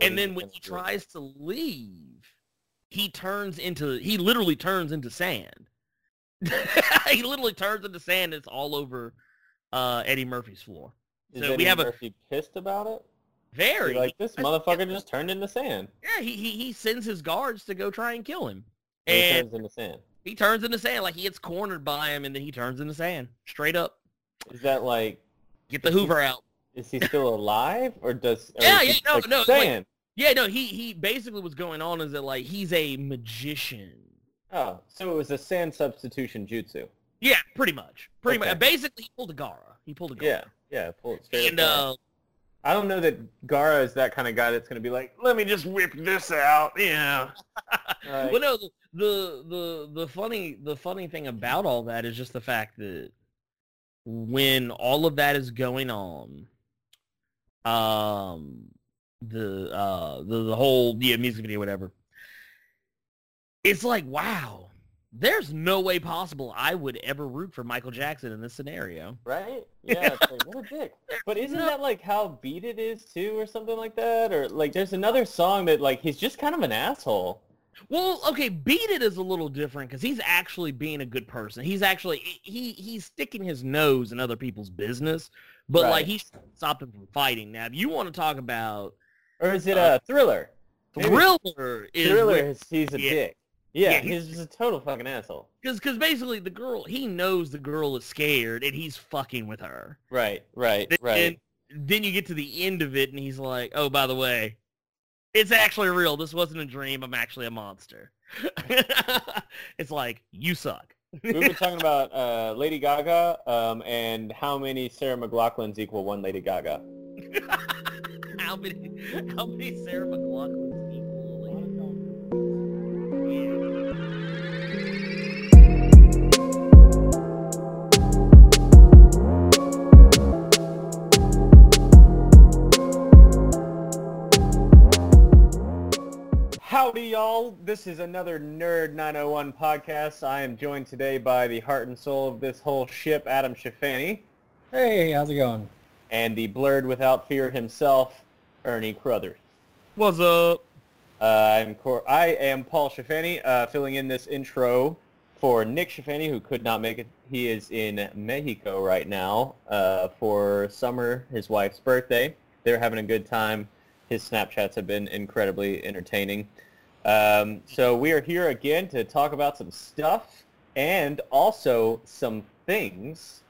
and then when he tries to leave, he turns into he literally turns into sand. he literally turns into sand. It's all over uh, Eddie Murphy's floor. Is so Eddie we have Murphy a, pissed about it? Very. like this motherfucker just turned into sand. Yeah, he, he he sends his guards to go try and kill him. And, and he turns into sand. He turns into sand. Like he gets cornered by him, and then he turns into sand. Straight up. Is that like? Get the Hoover he, out. Is he still alive, or does? Or yeah, yeah, no, like no, sand? Yeah, no. He he basically what's going on is that like he's a magician. Oh, so it was a sand substitution jutsu. Yeah, pretty much. Pretty okay. much. Basically, he pulled a Gaara. He pulled a Gaara. Yeah, yeah, pulled it straight and, uh, I don't know that Gaara is that kind of guy that's going to be like, let me just whip this out. Yeah. right. Well, no, the, the the the funny the funny thing about all that is just the fact that when all of that is going on, um, the uh the the whole yeah music video whatever, it's like wow, there's no way possible I would ever root for Michael Jackson in this scenario. Right? Yeah, like, what a dick. But isn't that like how Beat It is too or something like that? Or like there's another song that like he's just kind of an asshole. Well, okay, Beat It is a little different because he's actually being a good person. He's actually he he's sticking his nose in other people's business, but right. like he stopped him from fighting. Now, if you want to talk about, or is it uh, a thriller? Thriller is thriller. Is, he's a yeah. dick. Yeah, yeah he's, he's just a total fucking asshole. Because basically the girl he knows the girl is scared and he's fucking with her. Right, right, then, right. then you get to the end of it and he's like, oh, by the way, it's actually real. This wasn't a dream. I'm actually a monster. it's like you suck. we were talking about uh, Lady Gaga um, and how many Sarah McLachlans equal one Lady Gaga. how many? How many Sarah McLachlans? Howdy, y'all. This is another Nerd 901 podcast. I am joined today by the heart and soul of this whole ship, Adam Schifani. Hey, how's it going? And the blurred without fear himself, Ernie Crothers. What's up? Uh, I'm Cor- I am Paul Schifani, uh, filling in this intro for Nick Schifani, who could not make it. He is in Mexico right now uh, for summer, his wife's birthday. They're having a good time. His Snapchats have been incredibly entertaining. Um, so we are here again to talk about some stuff and also some things.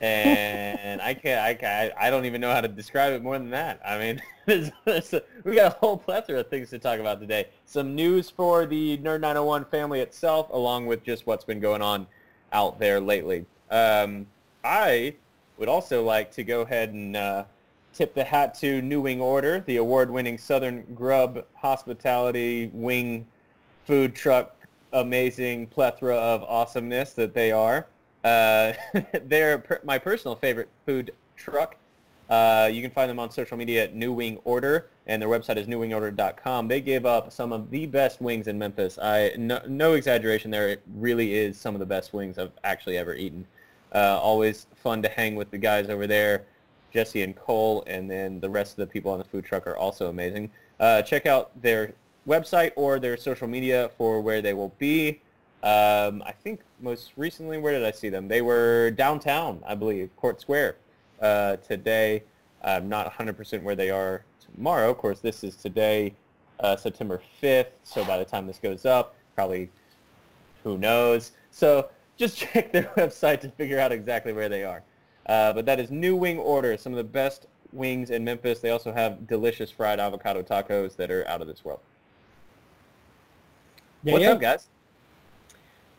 And I can't, I can't, I don't even know how to describe it more than that. I mean, there's, there's a, we got a whole plethora of things to talk about today. Some news for the Nerd 901 family itself, along with just what's been going on out there lately. Um, I would also like to go ahead and uh, tip the hat to New Wing Order, the award-winning Southern Grub hospitality wing food truck, amazing plethora of awesomeness that they are. Uh, they're per- my personal favorite food truck. Uh, you can find them on social media at New Wing Order, and their website is newwingorder.com. They give up some of the best wings in Memphis. I no, no exaggeration there. It really is some of the best wings I've actually ever eaten. Uh, always fun to hang with the guys over there. Jesse and Cole, and then the rest of the people on the food truck are also amazing. Uh, check out their website or their social media for where they will be. Um, I think most recently, where did I see them? They were downtown, I believe, Court Square uh, today. I'm not 100% where they are tomorrow. Of course, this is today, uh, September 5th. So by the time this goes up, probably who knows. So just check their website to figure out exactly where they are. Uh, but that is New Wing Order, some of the best wings in Memphis. They also have delicious fried avocado tacos that are out of this world. Yeah, What's yeah. up, guys?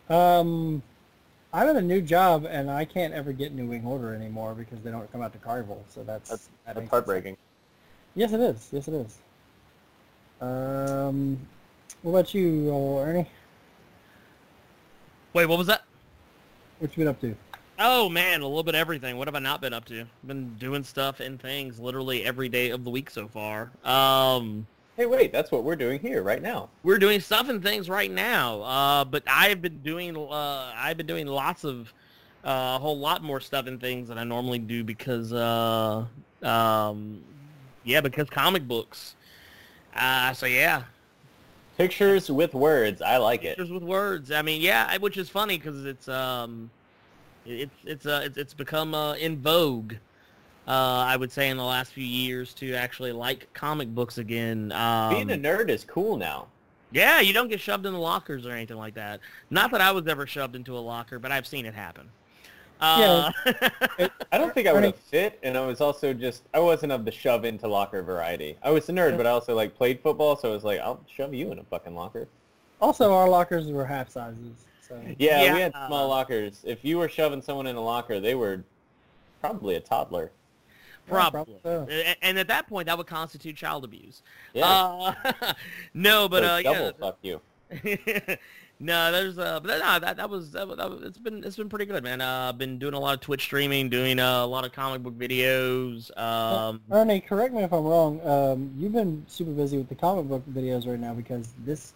Um, I'm at a new job, and I can't ever get New Wing Order anymore because they don't come out to Carnival. So that's that's, that that's heartbreaking. Yes, it is. Yes, it is. Um, what about you, Ernie? Wait, what was that? What you been up to? Oh man, a little bit of everything. What have I not been up to? Been doing stuff and things literally every day of the week so far. Um, hey, wait, that's what we're doing here right now. We're doing stuff and things right now. Uh, but I've been doing uh, I've been doing lots of uh, a whole lot more stuff and things than I normally do because uh, um, yeah, because comic books Uh, so yeah, Pictures with words. I like it. pictures with words. I mean, yeah, which is funny because it's um, it's it's uh it's, it's become uh, in vogue. Uh, I would say in the last few years to actually like comic books again. Um, Being a nerd is cool now. yeah, you don't get shoved in the lockers or anything like that. Not that I was ever shoved into a locker, but I've seen it happen. Uh, I don't think I would have fit, and I was also just I wasn't of the shove into locker variety. I was a nerd, but I also like played football, so I was like, I'll shove you in a fucking locker. Also, our lockers were half sizes. So Yeah, Yeah. we had small lockers. If you were shoving someone in a locker, they were probably a toddler. Yeah, probably. so. And at that point, that would constitute child abuse. Yeah, Uh, no, but uh, double yeah. fuck you. no, there's uh, but no, that that was, that that it's been it's been pretty good, man. Uh, I've been doing a lot of Twitch streaming, doing uh, a lot of comic book videos. Um, Ernie, correct me if I'm wrong. Um, you've been super busy with the comic book videos right now because this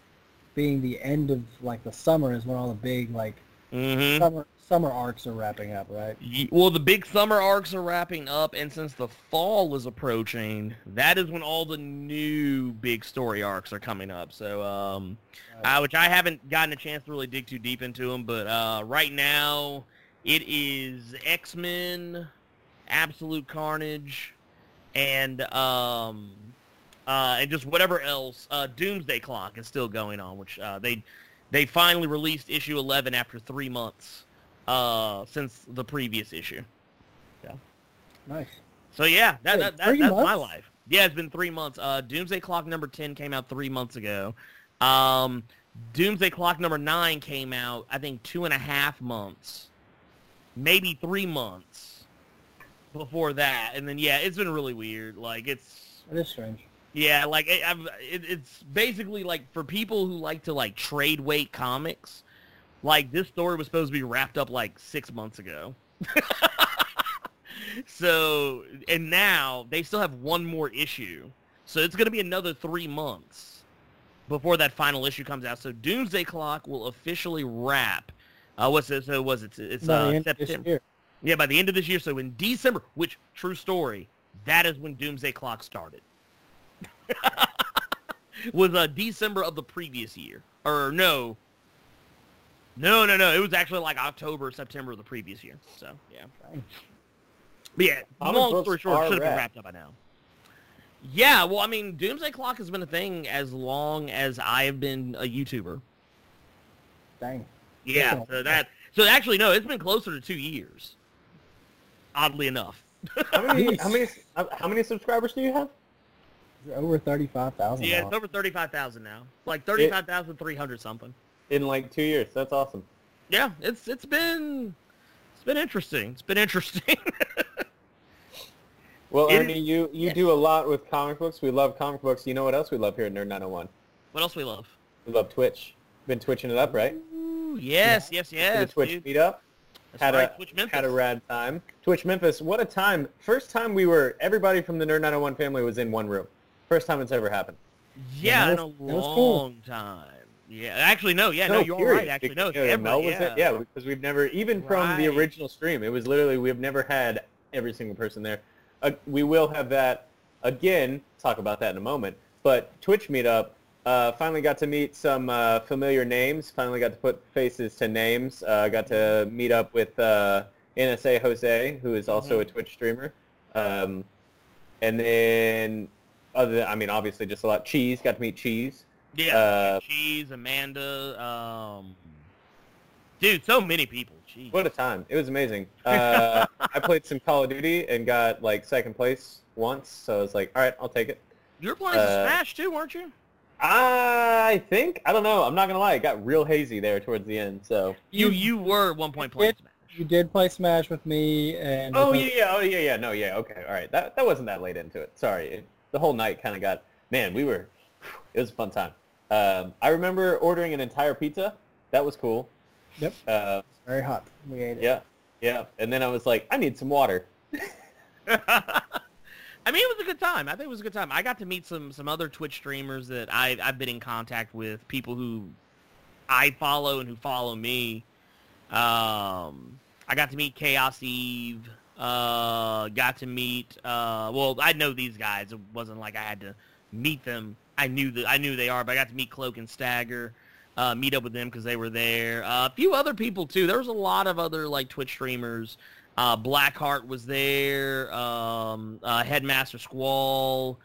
being the end of like the summer is when all the big like mhm. summer summer arcs are wrapping up, right? Well, the big summer arcs are wrapping up, and since the fall is approaching, that is when all the new big story arcs are coming up. So, um, which I haven't gotten a chance to really dig too deep into them, but uh, right now it is X Men, Absolute Carnage, and um, uh, and just whatever else. Uh, Doomsday Clock is still going on, which uh, they they finally released issue 11 after three months uh, since the previous issue. Yeah. Nice. So yeah, that, Wait, that, that that's my life. Yeah, it's been three months. Uh, Doomsday Clock number ten came out three months ago. Um, Doomsday Clock number nine came out, I think, two and a half months, maybe three months before that. And then yeah, it's been really weird. Like it's It is strange. yeah, like it, I've, it, it's basically like for people who like to like trade wait comics. Like this story was supposed to be wrapped up like six months ago. so and now they still have one more issue, so it's gonna be another three months before that final issue comes out. So Doomsday Clock will officially wrap. Uh, what's it? So was it? It's By the uh, end of this September. year. Yeah, by the end of this year. So in December, which true story, that is when Doomsday Clock started. was uh, December of the previous year, or no? No, no, no. It was actually like October, September of the previous year. So yeah, Dang. but yeah. Comic long books story short, should have been wrapped up by now. Yeah, well, I mean, Doomsday Clock has been a thing as long as I have been a YouTuber. Dang. Yeah, so that so actually no, it's been closer to two years. Oddly enough. How many? How many? How many subscribers do you have? Over thirty-five thousand. Yeah, it's over thirty-five thousand now. Like thirty-five thousand three hundred something. In like two years. That's awesome. Yeah, it's it's been it's been interesting. It's been interesting. Well, Ernie, you you yeah. do a lot with comic books. We love comic books. You know what else we love here at Nerd 901? what else we love? We love Twitch. Been twitching it up, right? Ooh, yes, yes, Did yes. a Twitch dude. meetup. That's had right, a Twitch Memphis. had a rad time. Twitch Memphis, what a time! First time we were everybody from the Nerd 901 family was in one room. First time it's ever happened. yeah, Yeah, in a was- was cool. long time. Yeah, actually, no, yeah, no, you're period. right. Actually, no, Because, ever, Mel was yeah. there- yeah, because we've never even from the original stream, it was literally we've never had every single person there. Uh, we will have that again. Talk about that in a moment. But Twitch meetup. Uh, finally got to meet some uh, familiar names. Finally got to put faces to names. Uh, got to meet up with uh, NSA Jose, who is also a Twitch streamer. Um, and then, other than, I mean, obviously just a lot. Cheese. Got to meet Cheese. Yeah, Uh, Cheese, Amanda, um, dude, so many people. Jeez. What a time! It was amazing. Uh, I played some Call of Duty and got like second place once, so I was like, all right, I'll take it. You were playing some uh, Smash too, weren't you? I think I don't know. I'm not gonna lie, it got real hazy there towards the end. So. You you were at one point playing did- Smash. You did play Smash with me and. Oh yeah, yeah, oh yeah, yeah. No, yeah. Okay, all right. That that wasn't that late into it. Sorry. It, the whole night kind of got. Man, we were. It was a fun time. Um, I remember ordering an entire pizza. That was cool. Yep. Uh, Very hot. We ate it. yeah, yeah. And then I was like, I need some water. I mean, it was a good time. I think it was a good time. I got to meet some some other Twitch streamers that I I've been in contact with, people who I follow and who follow me. Um, I got to meet Chaos Eve. Uh, got to meet. Uh, well, I know these guys. It wasn't like I had to meet them. I knew that I knew they are, but I got to meet Cloak and Stagger, uh, meet up with them because they were there. Uh, a few other people too. There was a lot of other like Twitch streamers. Uh, Blackheart was there. Um, uh, Headmaster Squall.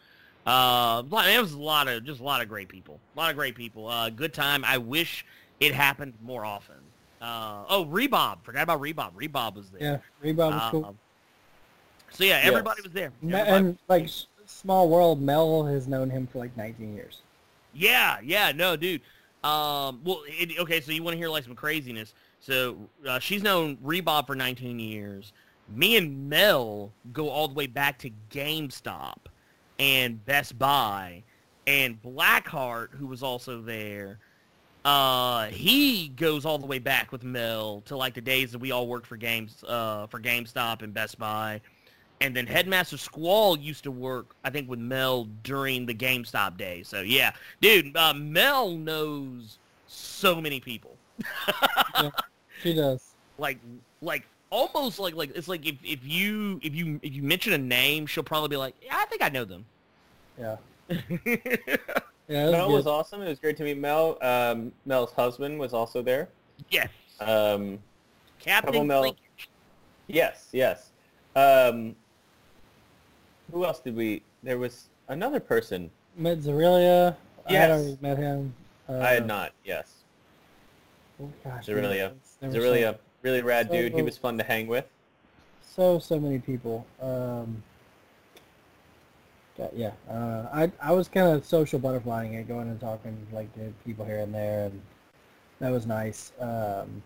Uh, it was a lot of just a lot of great people. A lot of great people. Uh, good time. I wish it happened more often. Uh, oh, Rebob. Forgot about Rebob. Rebob was there. Yeah, Rebob was cool. Um, so yeah, everybody yes. was there. Everybody and like small world, Mel has known him for like 19 years. Yeah, yeah, no, dude. Um, well, it, okay, so you want to hear like some craziness? So uh, she's known Rebob for 19 years. Me and Mel go all the way back to GameStop and Best Buy, and Blackheart, who was also there. Uh, he goes all the way back with Mel to like the days that we all worked for games, uh, for GameStop and Best Buy. And then Headmaster Squall used to work, I think, with Mel during the GameStop days. So yeah, dude, uh, Mel knows so many people. yeah, she does. Like, like almost like like it's like if, if you if you if you mention a name, she'll probably be like, yeah, I think I know them. Yeah. yeah, Mel was awesome. It was great to meet Mel. Um, Mel's husband was also there. Yes. Um, Captain Mel. Yes, yes. Um, who else did we? There was another person. Met Zerelia. Yes. I had already met him. Uh, I had not. Yes. Oh gosh. Zerelia. Zerelia. Really rad so, dude. He was fun to hang with. So so many people. Um, yeah. Uh, I I was kind of social butterflying it, going and talking like to people here and there, and that was nice. Um,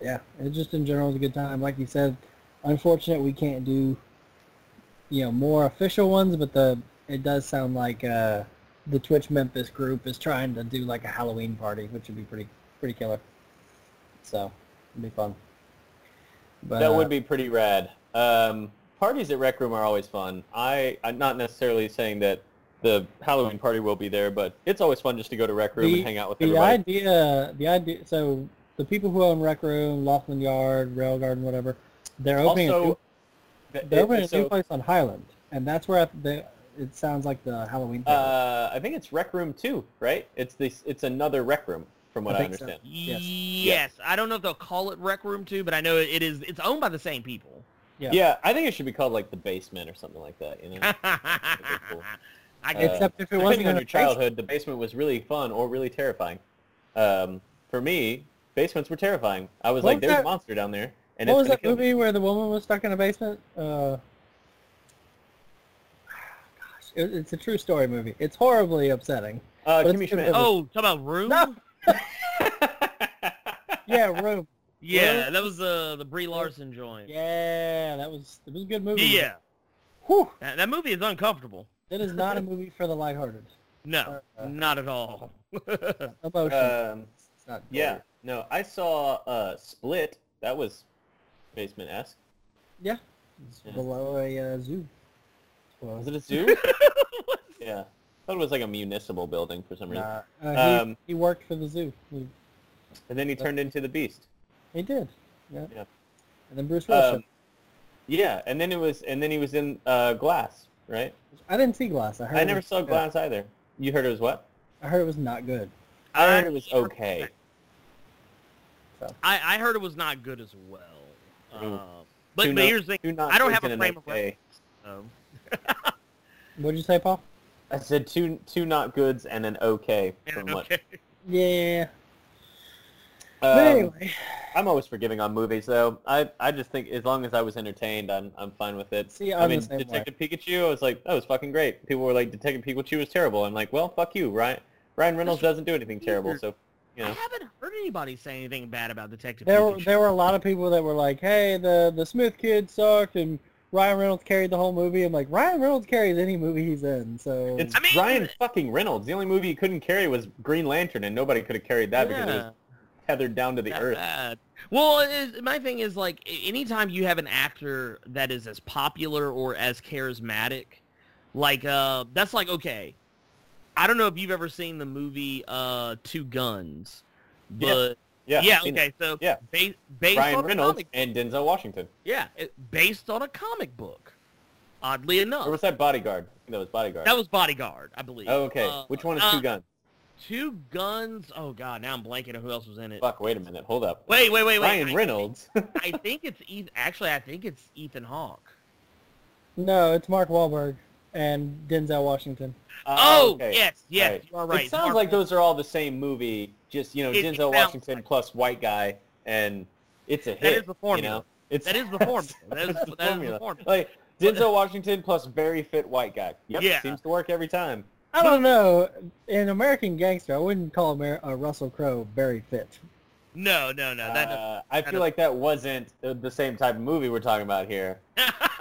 yeah, it just in general was a good time. Like you said, unfortunate we can't do you know more official ones, but the it does sound like uh, the Twitch Memphis group is trying to do like a Halloween party, which would be pretty pretty killer. So it'd be fun. But, that would uh, be pretty rad. Um, parties at Rec Room are always fun. I I'm not necessarily saying that the Halloween party will be there, but it's always fun just to go to Rec Room the, and hang out with the everybody. idea, the idea. So the people who own Rec Room, Loflin Yard, Railgarten, whatever, they're opening. Also, they're opening a new place on Highland, and that's where the it sounds like the Halloween. Uh, I think it's Rec Room Two, right? It's this. It's another Rec Room, from what I, I understand. So. Yes. yes. I don't know if they'll call it Rec Room Two, but I know it is. It's owned by the same people. Yeah. Yeah, I think it should be called like the basement or something like that. You know. cool. I, uh, Except if it wasn't in your childhood, the basement was really fun or really terrifying. Um, for me, basements were terrifying. I was what like, was "There's that? a monster down there." And what was that movie me. where the woman was stuck in a basement? Uh, gosh, it, it's a true story movie. It's horribly upsetting. Uh, Kimmy Schmidt. Oh, talk about Room? No. yeah, Room. Yeah, Room? that was uh, the Brie Larson joint. Yeah, that was it was a good movie. Yeah. Whew. That, that movie is uncomfortable. It is not a movie for the lighthearted. No, uh, not at all. emotion. Um, yeah, no, I saw uh, Split. That was basement esque. Yeah, it's yeah. below a uh, zoo. Well, Was it a zoo? yeah, I thought it was like a municipal building for some reason. Nah, uh, um, he, he, worked for the zoo. He, and then he turned into the Beast. He did. Yeah. yeah. And then Bruce Willis. Um, yeah, and then it was, and then he was in uh, Glass, right? I didn't see Glass. I heard. I never saw Glass good. either. You heard it was what? I heard it was not good. I heard it was okay. So. I, I heard it was not good as well. Uh, but, but here's the thing. I don't have a frame of reference. So. What'd you say, Paul? I said two two not goods and an okay. And an okay. Yeah. Um, but anyway, I'm always forgiving on movies, though. I I just think as long as I was entertained, I'm I'm fine with it. See, I'm I mean, Detective way. Pikachu, I was like, that was fucking great. People were like, Detective Pikachu was terrible. I'm like, well, fuck you, right? Ryan Reynolds doesn't do anything terrible, so you know. I haven't heard anybody say anything bad about Detective there Pikachu. Were, there were a lot of people that were like, hey, the the Smith kid sucked, and Ryan Reynolds carried the whole movie. I'm like, Ryan Reynolds carries any movie he's in. So it's I mean, Ryan fucking Reynolds. The only movie he couldn't carry was Green Lantern, and nobody could have carried that yeah. because it was tethered down to the earth. Bad. Well, it, my thing is like, anytime you have an actor that is as popular or as charismatic, like uh, that's like okay. I don't know if you've ever seen the movie uh, Two Guns, but yeah, yeah, yeah okay, so yeah, ba- based Ryan on Reynolds comic, and Denzel Washington. Yeah, it, based on a comic book. Oddly enough, or was that Bodyguard? that was Bodyguard. That was Bodyguard, I believe. Oh, okay. Uh, Which one is uh, Two Guns? Two Guns. Oh God, now I'm blanking on who else was in it. Fuck, wait a minute. Hold up. Wait, wait, wait, wait. Ryan I- Reynolds. I think it's Ethan. Actually, I think it's Ethan Hawke. No, it's Mark Wahlberg and Denzel Washington. Oh, okay. yes, yes, Right. you are right. It sounds Mark like those are all the same movie, just, you know, It- it Denzel sounds Washington like- plus white guy, and it's a hit. That is the You formula. know? It's, That is the formula. That is- that's the that is the formula. formula. Like, Denzel Washington plus very fit white guy. Yep, Yeah. seems to work every time. I don't know. In American Gangster, I wouldn't call Amer- uh, Russell Crowe very fit. No, no, no. That Uh, I feel like that wasn't uh, the same type of movie we're talking about here.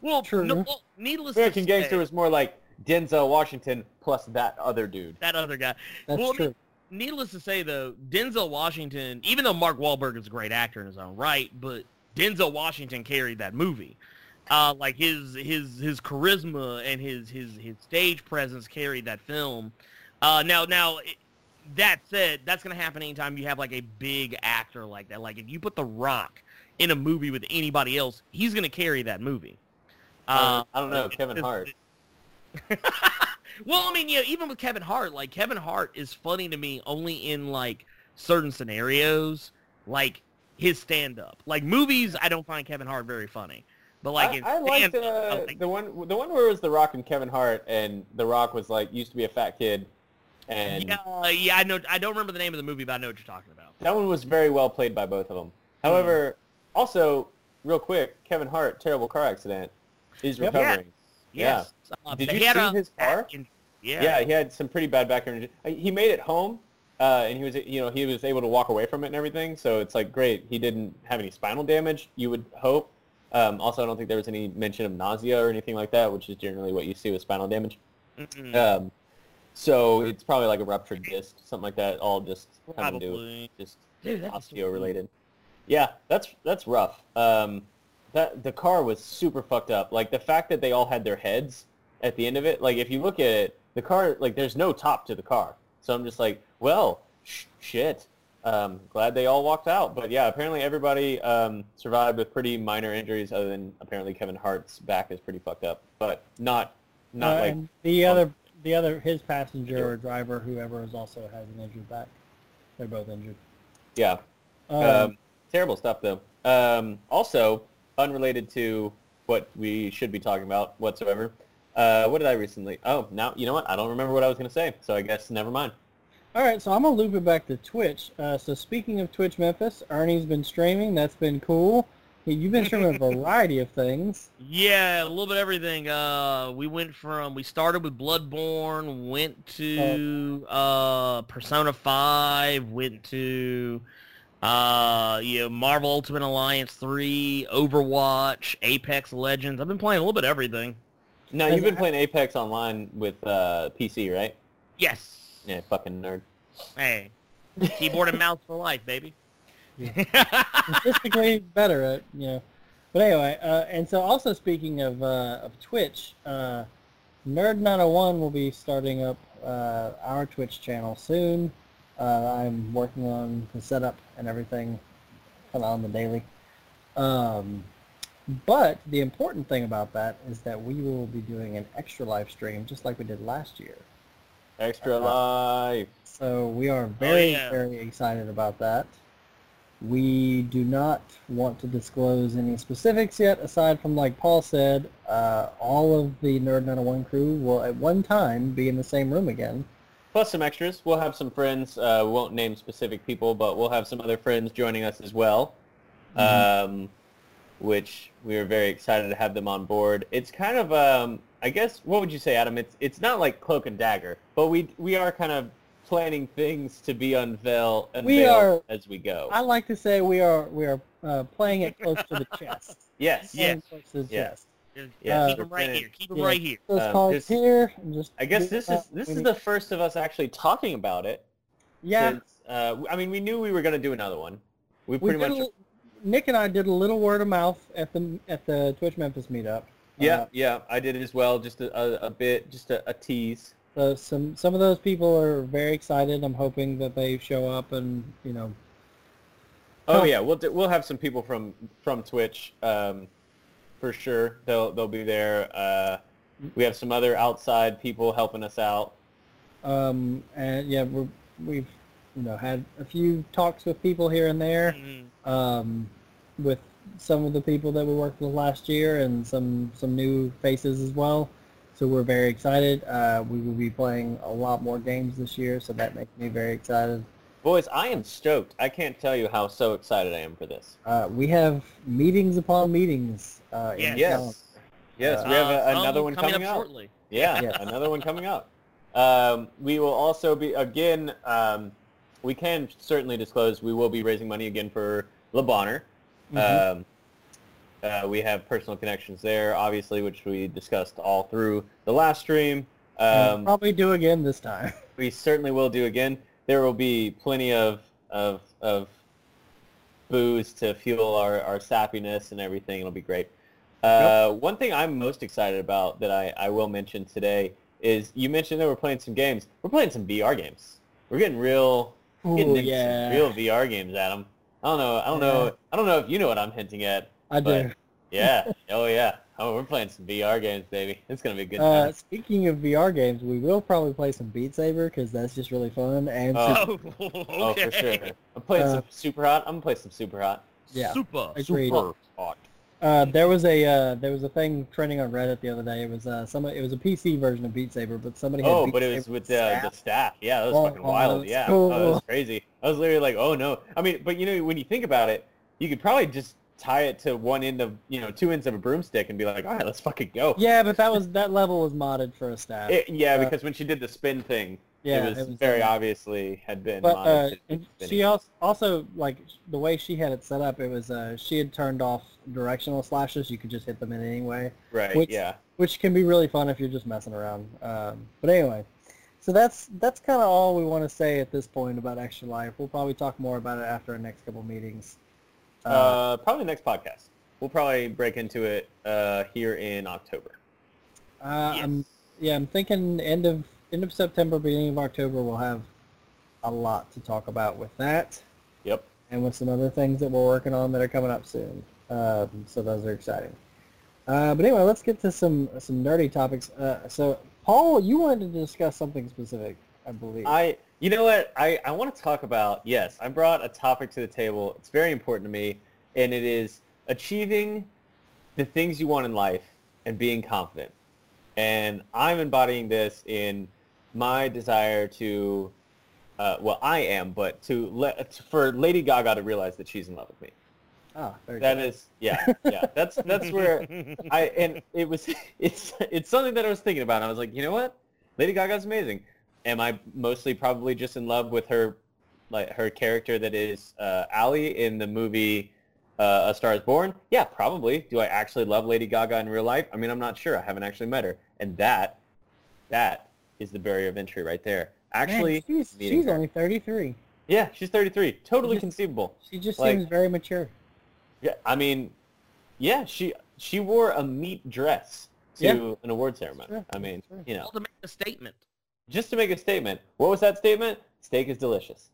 well, True. no, well, needless American to say, Gangster was more like Denzel Washington plus that other dude. that other guy. That's Well, true. Needless to say, though, Denzel Washington, even though Mark Wahlberg is a great actor in his own right, but Denzel Washington carried that movie. Uh, like his his his charisma and his his his stage presence carried that film. Uh, now now it- that said, that's gonna happen anytime you have like a big actor like that. Like if you put The Rock in a movie with anybody else, he's gonna carry that movie. Uh, I don't know, Kevin Hart. well, I mean, yeah, even with Kevin Hart, like Kevin Hart is funny to me only in like certain scenarios, like his stand up. Like movies, I don't find Kevin Hart very funny. But like in I, I liked I uh, think- the one the one where it was The Rock and Kevin Hart, and The Rock was like used to be a fat kid, and yeah, yeah, I know. I don't remember the name of the movie, but I know what you're talking about. that one was very well played by both of them. However, also real quick, Kevin Hart terrible car accident is Yep. recovering. Yes. Uh, Did you see his car? in- yeah. Yeah. he had some pretty bad background. He made it home, uh, and he was, you know, he was able to walk away from it and everything. So it's like great. He didn't have any spinal damage. You would hope. Um, also, I don't think there was any mention of nausea or anything like that, which is generally what you see with spinal damage. Um, so it's probably like a ruptured disc, something like that. All just having to do just Dude, osteo related. Yeah, that's that's rough. Um, that the car was super fucked up. Like the fact that they all had their heads at the end of it. Like if you look at it, the car like there's no top to the car. So I'm just like, well, sh- shit. Um, glad they all walked out. But yeah, apparently everybody um, survived with pretty minor injuries, other than apparently Kevin Hart's back is pretty fucked up, but not not Uh, like the other, the other, his passenger or driver, whoever is also has an injured back. They're both injured. yeah. Um, Um, terrible stuff though. Um, also, unrelated to what we should be talking about whatsoever. Uh, what did I recently? Oh, now you know what? I don't remember what I was going to say, so I guess never mind. all right, so I'm gonna loop it back to Twitch. Uh, so speaking of Twitch Memphis, Ernie's been streaming. That's been cool. You've been streaming a variety of things. Yeah, a little bit of everything. Uh, we went from we started with Bloodborne, went to uh Persona Five, went to uh you know, Marvel Ultimate Alliance Three, Overwatch, Apex Legends. I've been playing a little bit of everything. Now Has you've been playing Apex online with uh, PC, right? Yes. Yeah, fucking nerd. Hey, keyboard and mouse for life, baby. statistically better at you know. But anyway, uh, and so also speaking of uh, of Twitch, uh, Nerd 901 will be starting up uh, our Twitch channel soon. Uh, I'm working on the setup and everything, kind of on the daily. Um, but the important thing about that is that we will be doing an extra live stream, just like we did last year. Extra Uh, life. So we are very, yeah. very excited about that. We do not want to disclose any specifics yet, aside from, like Paul said, uh, all of the Nerd 901 crew will at one time be in the same room again. Plus some extras. We'll have some friends. Uh, we won't name specific people, but we'll have some other friends joining us as well. Mhm. Um, which we are very excited to have them on board. It's kind of, um, I guess, what would you say, Adam? It's it's not like Cloak and Dagger, but we we are kind of planning things to be unveil unveiled We are- as we go. I like to say we are we are uh, playing it close to the chest. yes. Yeah. Playing close to the Yeah. chest. Yeah, keep we're them right here. Keep them yeah. right here. Those Um, cards this- here. Just I guess this is this when is you- the first of us actually talking about it. yeah. Since, uh, I mean, we knew we were going to do another one. We We pretty did a much. li- Nick and I did a little word of mouth at the at the Twitch Memphis meetup. Yeah, Uh, yeah, I did it as well. Just a, a, a bit, just a, a tease. So some some of those people are very excited. I'm hoping that they show up and you know. Oh Huh. yeah, we'll do, we'll have some people from from Twitch, um, for sure. They'll they'll be there. Uh, we have some other outside people helping us out. Um, and yeah, we're, we've you know had a few talks with people here and there. Mhm. Um, with some of the people that we worked with last year and some some new faces as well. So we're very excited. Uh, we will be playing a lot more games this year, so that makes me very excited. Boys, I am stoked. I can't tell you how so excited I am for this. Uh, we have meetings upon meetings. Uh, in Yes. Yes. Yes, we Uh, have a, Uh, another one coming, up out. shortly. Yeah, Yes. another one coming out. Um, we will also be again. Um, we can certainly disclose we will be raising money again for Le Bonheur. Mhm. Um, uh, we have personal connections there, obviously, which we discussed all through the last stream. We'll Um, probably do again this time. we certainly will do again. There will be plenty of of of booze to fuel our, our sappiness and everything. It'll be great. Uh, One thing I'm most excited about that I, I will mention today is you mentioned that we're playing some games. We're playing some VR games. We're getting real getting Ooh, into yeah, real VR games, Adam. I don't know. I don't know. I don't know if you know what I'm hinting at. I do. Yeah. oh yeah. Oh, we're playing some VR games, baby. It's gonna be a good Uh, speaking of VR games, we will probably play some Beat Saber because that's just really fun. And Oh. Oh, okay. Oh, for sure. I'm playing Uh, some Superhot. I'm gonna play some Superhot. Yeah. Super. Agreed. Super. hot. uh, there was a uh, there was a thing trending on Reddit the other day. It was uh, some it was a PC version of Beat Saber, but somebody had Oh, Beat but it was Saber with the, the staff. staff. Yeah, that was Oh, fucking oh, wild. that's Yeah, cool. oh, that was crazy. I was literally like, oh no. I mean, but you know, when you think about it, you could probably just tie it to one end of, you know, two ends of a broomstick and be like, all right, let's fucking go. Yeah, but that was that level was modded for a staff. It- yeah, Uh, because when she did the spin thing, yeah, it was, very uh, obviously had been But modded uh, she also, also like the way she had it set up. It was uh, she had turned off directional slashes. You could just hit them in any way, right, which- yeah. which can be really fun if you're just messing around. Um, but anyway, so that's that's kind of all we want to say at this point about Extra Life. We'll probably talk more about it after our next couple meetings. Uh, probably next podcast. We'll probably break into it uh, here in October. uh, yes. I'm, yeah, I'm thinking end of end of September, beginning of October, we'll have a lot to talk about with that. Yep. and with some other things that we're working on that are coming up soon. Um, so those are exciting. Uh, but anyway, let's get to some some nerdy topics. Uh, so Paul, you wanted to discuss something specific, I believe. I, you know what? I, I want to talk about, yes, I brought a topic to the table. It's very important to me, and it is achieving the things you want in life and being confident. And I'm embodying this in my desire to, uh, well, I am, but to let for Lady Gaga to realize that she's in love with me. very That good. is, yeah, yeah. That's that's where I and it was it's it's something that I was thinking about. I was like, you know what, Lady Gaga's amazing. Am I mostly probably just in love with her, like her character that is uh, Allie in the movie uh, A Star Is Born? Yeah, probably. Do I actually love Lady Gaga in real life? I mean, I'm not sure. I haven't actually met her, and that that is the barrier of entry right there. Man, Actually, she's, she's only 33. yeah, she's 33. Totally Just- conceivable. She just Like- seems very mature. Yeah, I mean, yeah, she she wore a meat dress to Yeah. an award ceremony. Sure, I mean, sure. you know, Well, to make a statement. Just to make a statement. What was that statement? Steak is delicious.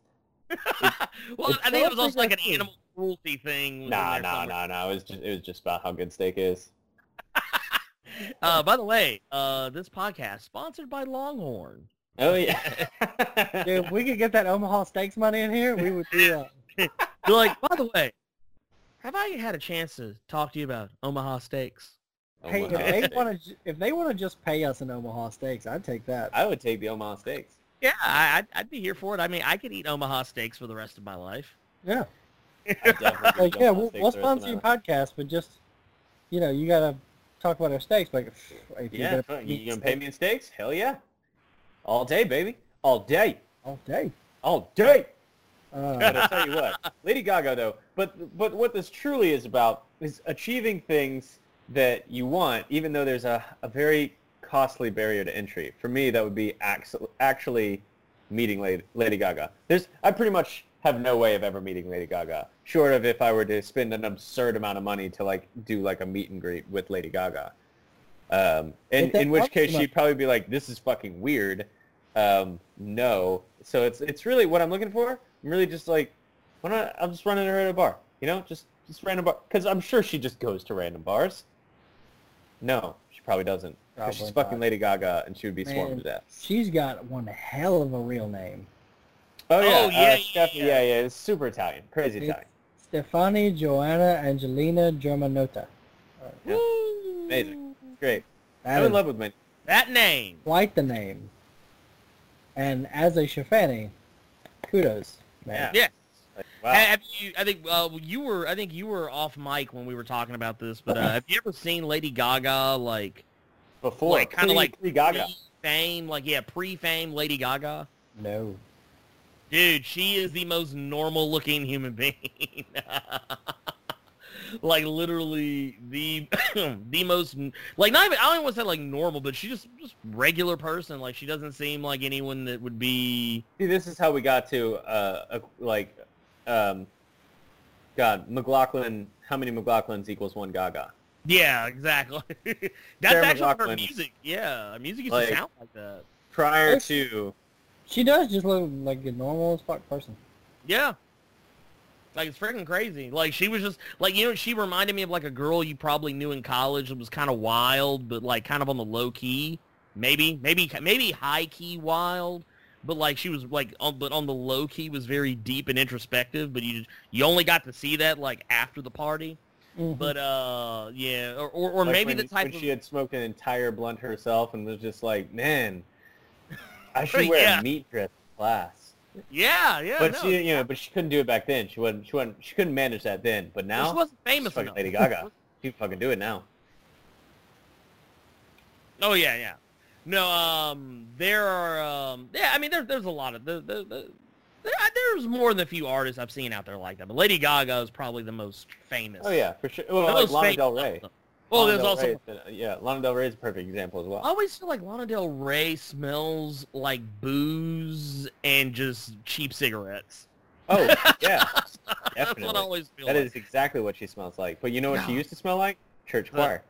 well, it's I think it was also like an animal cruelty thing. in Nah, there nah, nah, nah. It was just it was just about how good steak is. Uh, by the way, uh, this podcast sponsored by Longhorn. Oh yeah. Dude, if we could get that Omaha Steaks money in here, we would do that. You're like, by the way, have I had a chance to talk to you about Omaha Steaks? Hey, if they want to, if they want to just pay us in Omaha Steaks, I'd take that. I would take the Omaha steaks. Yeah, I, I'd, I'd be here for it. I mean, I could eat Omaha Steaks for the rest of my life. Yeah. I'd definitely do like yeah, we'll, we'll the rest of sponsor your podcast, but just you know, you gotta talk about our steaks. Like, if you're Yeah, gonna fuck, pay you gonna pay me in steaks? Hell yeah. All day, baby. All day. all day. All day. Uh, but I'll tell you what, Lady Gaga though. But but what this truly is about is achieving things that you want, even though there's a, a very costly barrier to entry. For me, that would be actu- actually meeting Lady, Gaga. There's I pretty much have no way of ever meeting Lady Gaga, short of if I were to spend an absurd amount of money to like do like a meet and greet with Lady Gaga. Um, in, in which case she'd probably be like, "This is fucking weird." Um, no. So it's it's really what I'm looking for. I'm really just like, why not? I'm just running her at a bar. You know, just just random bar. Because I'm sure she just goes to random bars. No, she probably doesn't. Because she's fucking not. Lady Gaga, and she would be swarmed to death. She's got one hell of a real name. Oh yeah, Oh, uh, yeah, yeah, Steph- yeah. yeah, yeah. It's super Italian, crazy It's Italian. Stefani Joanna Angelina Germanotta. Yeah. Woo! Amazing. Great. That I'm in love with my. That name. quite the name. And as a Schifani, kudos, man. Yeah. Like, wow. You? I think uh, you were. I think you were off mic when we were talking about this. But uh, have you ever seen Lady Gaga like Before, like kind of like pre Gaga. fame? Like yeah, pre-fame Lady Gaga. No. Dude, she is the most normal looking human being. like literally the the most like not even I don't even want to say like normal, but she just just regular person. Like she doesn't seem like anyone that would be See, this is how we got to uh, a, like, um, God, McLachlan. How many McLachlans equals one Gaga? Yeah, exactly. That's Sarah actually her music. Yeah, her music used Like- to sound like that. Prior to She does just look like a normal as fuck person. Yeah. Like it's freaking crazy. Like she was just like you know she reminded me of like a girl you probably knew in college that was kind of wild but like kind of on the low key. Maybe maybe maybe high key wild, but like she was like on but on the low key was very deep and introspective, but you you only got to see that like after the party. Mhm. But uh yeah, or or, or like, maybe when, the type when of she had smoked an entire blunt herself and was just like, man, I should wear yeah. a meat dress class. Yeah, yeah. but no, she, you know, but she couldn't do it back then. She wasn't. She wasn't. She couldn't manage that then. But well, now, she wasn't famous fucking enough. Lady Gaga. she fucking do it now. Oh yeah, yeah. No, um, there are, um, yeah. I mean, there's there's a lot of the, the, the there, there's more than a few artists I've seen out there like that, but Lady Gaga is probably the most famous. Oh yeah, for sure. Well, The like Lana Del Rey. Well, Lana there's Del also. The- yeah, Lana Del Rey is a perfect example as well. I always feel like Lana Del Rey smells like booze and just cheap cigarettes. Oh yeah, definitely. That's what I always feel that like. is exactly what she smells like. But you know what she used to smell like? Church choir.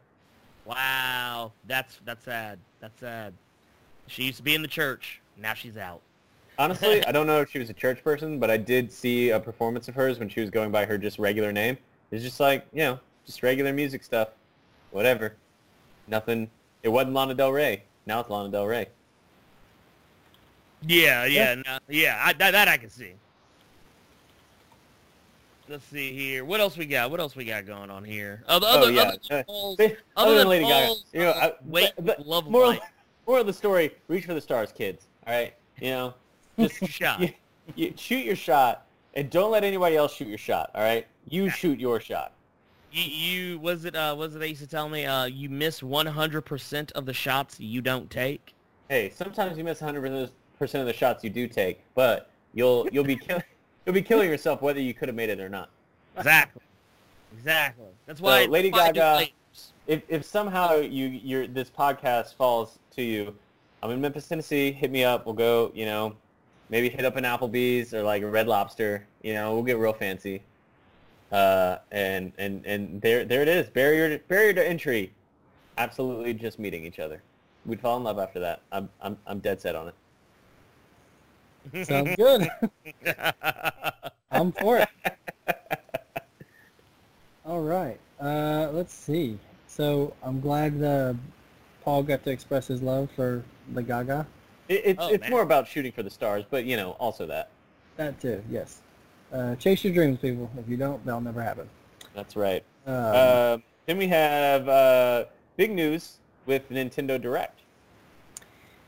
Wow, that's that's sad. That's sad. She used to be in the church. Now she's out. Honestly, I don't know if she was a church person, but I did see a performance of hers when she was going by her just regular name. It's just like, you know, just regular music stuff. Whatever. Nothing. It wasn't Lana Del Rey. Now it's Lana Del Rey. Yeah, yeah, no, yeah. I, that, that I can see. Let's see here. What else we got? What else we got going on here? Other, Oh, yeah. other than Other, other than than Lady Gaga. You know, I, wait, but, but love of moral, life. moral of the story, reach for the stars, kids. All right? You know, just shot. you, you shoot your shot and don't let anybody else shoot your shot, all right? You Yeah. shoot your shot. You, you was it? Uh, was it they used to tell me? Uh, you miss 100% of the shots you don't take. Hey, sometimes you miss 100% of the shots you do take, but you'll you'll be kill, you'll be killing yourself whether you could have made it or not. Exactly. exactly. That's why So, Lady that's why I do Gaga- If if somehow you your this podcast falls to you, I'm in Memphis, Tennessee. Hit me up. We'll go. You know, maybe hit up an Applebee's or like a Red Lobster. You know, we'll get real fancy. Uh, and and and there there it is. Barrier barrier to entry. Absolutely, just meeting each other. We'd fall in love after that. I'm I'm I'm dead set on it. Sounds good. I'm for it. All right. Uh, let's see. So I'm glad uh, Paul got to express his love for the Gaga. It, it's Oh, it's man. more about shooting for the stars, but you know, also that. That too. Yes. Uh, chase your dreams, people. If you don't, they'll never happen. That's right. Um, Uh, then we have uh, big news with Nintendo Direct.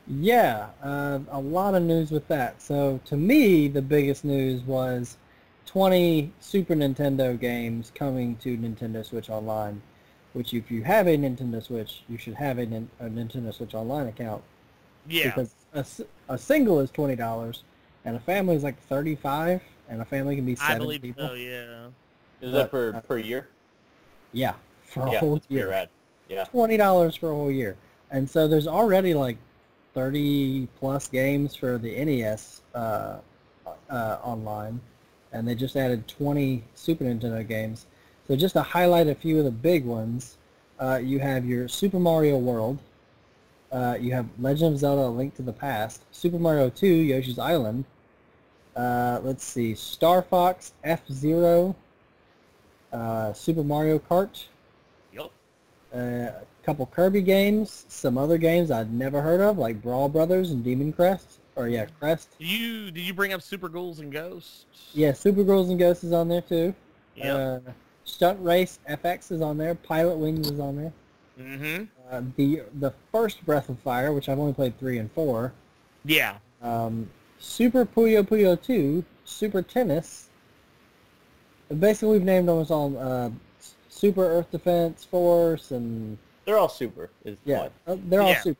Yeah, uh, a lot of news with that. So to me, the biggest news was 20 Super Nintendo games coming to Nintendo Switch Online, which if you have a Nintendo Switch, you should have a, Nin- a Nintendo Switch Online account. yeah. Because a, s- a single is $20, and a family is like 35 and a family can be I seven believe people. so. Yeah. Is But, that per uh, per year? Yeah, for a yeah, whole year. rad. Yeah. twenty dollars for a whole year. And so there's already like thirty plus games for the NES uh, uh, online, and they just added twenty Super Nintendo games. So just to highlight a few of the big ones, uh, you have your Super Mario World. Uh, you have Legend of Zelda: A Link to the Past, Super Mario 2: Yoshi's Island. Uh, let's see, Star Fox, F Zero, uh, Super Mario Kart, Yup. Couple Kirby games, some other games I'd never heard of, like Brawl Brothers and Demon Crest. Or yeah, Crest. You did you bring up Super Ghouls and Ghosts? Yeah, Super Ghouls and Ghosts is on there too. Yeah. Uh, Stunt Race FX is on there. Pilotwings is on there. mm-hmm. Uh, the the first Breath of Fire, which I've only played three and four. Yeah. Um, Super Puyo Puyo 2, Super Tennis. Basically, we've named almost all uh, Super Earth Defense Force, and They're all super. Is yeah, uh, they're all Yeah. super.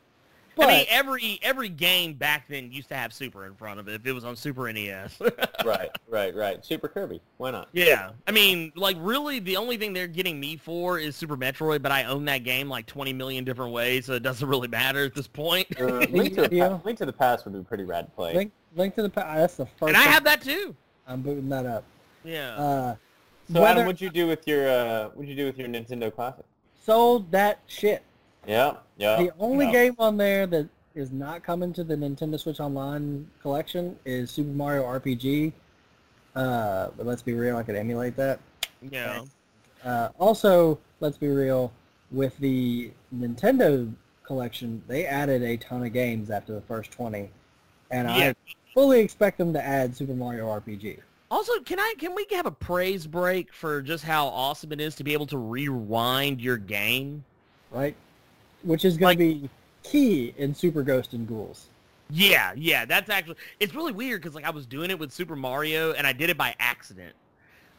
But I mean, every every game back then used to have Super in front of it if it was on Super NES. right, right, right. Super Kirby. Why not? yeah. I mean, like really, the only thing they're getting me for is Super Metroid, but I own that game like 20 million different ways, so it doesn't really matter at this point. Uh, Link, to the Yeah. pa- Link to the Past would be pretty rad to play. Link, Link to the Past. That's the first. and I have that too. I'm booting that up. Yeah. Uh, so whether Adam, what'd you do with your uh, what'd you do with your Nintendo Classic? Sold that shit. Yeah, yeah. The only yeah. game on there that is not coming to the Nintendo Switch Online collection is Super Mario RPG. Uh, but let's be real, I could emulate that. yeah. Uh, also, let's be real, with the Nintendo collection, they added a ton of games after the first 20. And Yeah. I fully expect them to add Super Mario RPG, Also, can I can we have a praise break for just how awesome it is to be able to rewind your game? right? Which is going Like- to be key in Super Ghost and Ghouls. Yeah, yeah, that's actually it's really weird because like I was doing it with Super Mario and I did it by accident.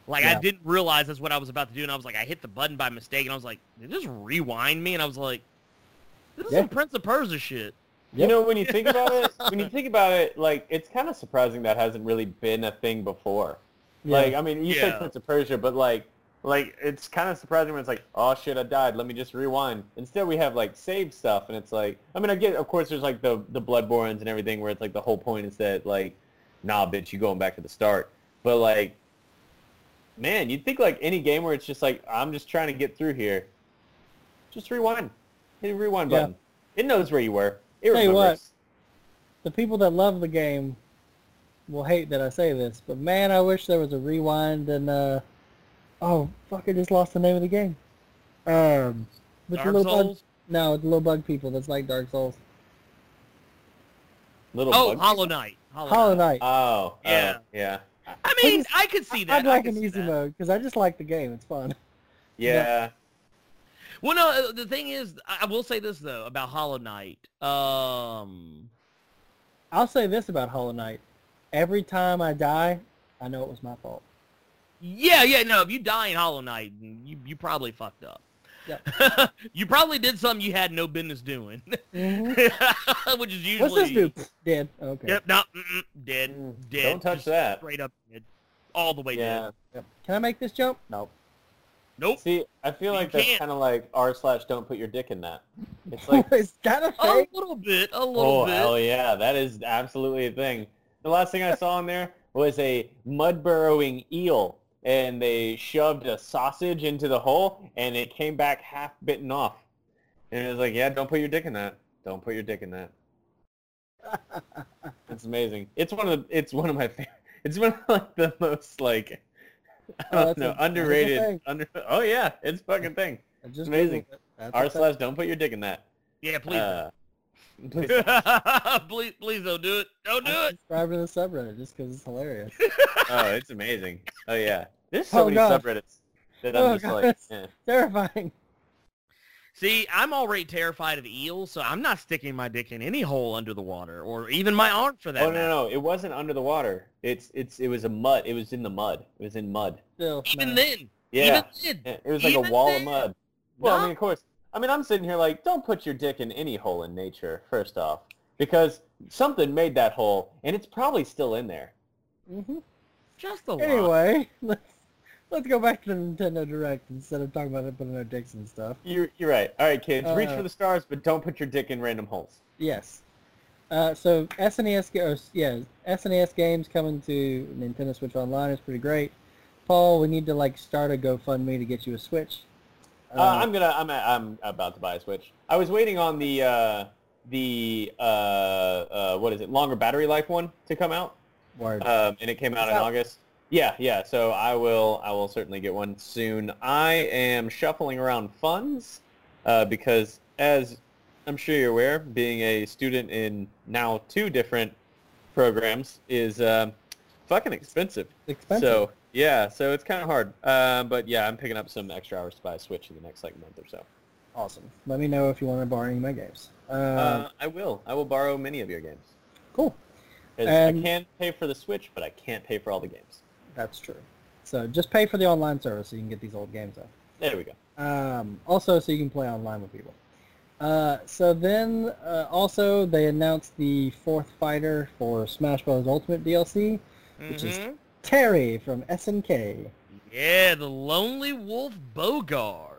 Like I didn't realize that's what I was about to do, and I was like, I hit the button by mistake, and I was like, just rewind me? And I was like, this is Yeah. some Prince of Persia shit. You know, when you think about it, when you think about it, like it's kind of surprising that hasn't really been a thing before. Yeah. Like, I mean, you Yeah. said Prince of Persia, but like, like it's kind of surprising when it's like, oh shit, I died. Let me just rewind. Instead, we have like save stuff, and it's like, I mean, I get, of course, there's like the the Bloodbornes and everything, where it's like the whole point is that like, nah, bitch, you going back to the start. But like, man, you'd think like any game where it's just like, I'm just trying to get through here, just rewind, hit a rewind Yeah. button. It knows where you were. It Tell you what, the people that love the game will hate that I say this, but man, I wish there was a rewind and uh oh fuck, I just lost the name of the game. Um, with Dark the little bug, no, with the little bug people that's like Dark Souls. Little Oh, bug- Hollow Knight. Hollow, Hollow Knight. Knight. Oh, Yeah. oh, yeah, I mean, just- I could see that. I'd like could an easy that. mode because I just like the game. It's fun. yeah. Well, no, uh, the thing is, I I will say this though about Hollow Knight. Um, I'll say this about Hollow Knight: every time I die, I know it was my fault. yeah, yeah, no, if you die in Hollow Knight, you you probably fucked up. Yep. you probably did something you had no business doing, Mhm. which is usually What's this do? Dead. Okay. Yep, no, mm-mm, dead, Mm, dead. Don't touch just that. Straight up, dead. all the way Yeah. dead. Yep. Can I make this jump? No. Nope. See, I feel You like that's can't. kind of like r slash don't put your dick in that. It's like, is that a A little bit, a little oh bit. hell yeah, that is absolutely a thing. The last thing I saw in there was a mud burrowing eel, and they shoved a sausage into the hole, and it came back half bitten off. And it was like, yeah, don't put your dick in that. Don't put your dick in that. It's amazing. It's one of the, it's one of my favorite. It's one of like the most like I Oh, don't that's know a- underrated. thing. Under oh yeah, it's a fucking thing. I just amazing. Googled it. That's a R thing. slash don't put your dick in that. Yeah, please, Uh, please. please, please don't do it. Don't do I'm it. subscribing to the subreddit just because it's hilarious. oh, it's amazing. Oh yeah, there's so Oh, many God. subreddits that I'm Oh, just God. like, eh. Terrifying. See, I'm already terrified of eels, so I'm not sticking my dick in any hole under the water, or even my arm for that. oh no, matter. no, no, it wasn't under the water. It's it's it was a mud. It was in the mud. It was in mud. Still, Even no. then, Yeah, even then, it was like a wall then, of mud. Well, I mean, of course. I mean, I'm sitting here like, don't put your dick in any hole in nature. First off, because something made that hole, and it's probably still in there. Mm-hmm. just a lot. Anyway, let's let's go back to the Nintendo Direct instead of talking about it putting our dicks and stuff. You're you're right. All right, kids, reach Uh, for the stars, but don't put your dick in random holes. Yes. Uh, so SNES, or, yeah, SNES games coming to Nintendo Switch Online is pretty great. Paul, we need to like start a GoFundMe to get you a Switch. Uh, I'm gonna. I'm. I'm about to buy a Switch. I was waiting on the uh, the uh, uh, what is it? Longer battery life one to come out, um, and it came out in. August. Yeah, yeah. So I will. I will certainly get one soon. I am shuffling around funds uh, because as I'm sure you're aware, being a student in now two different programs is uh, fucking expensive. expensive. So yeah, so it's kind of hard. Uh, but yeah, I'm picking up some extra hours to buy a Switch in the next like month or so. awesome. Let me know if you want to borrow any of my games. Uh, Uh, I will. I will borrow many of your games. Cool. And- I can't pay for the Switch, but I can't pay for all the games. That's true. So just pay for the online service so you can get these old games out. There we go. Um, also, so you can play online with people. Uh, so then, uh, also they announced the fourth fighter for Smash Bros. Ultimate DLC, Which is- Mhm. Terry from SNK. Yeah, the Lonely Wolf Bogard.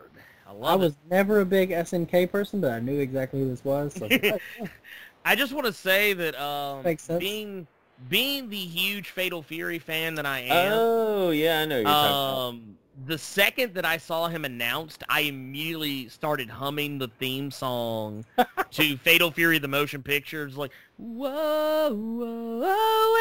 I love I it. was never a big SNK person, but I knew exactly who this was. So I just want to say that um, Makes sense. being being the huge Fatal Fury fan that I am, Oh yeah, I know you're um, the second that I saw him announced, I immediately started humming the theme song to Fatal Fury the motion picture. It's like, whoa, whoa, whoa,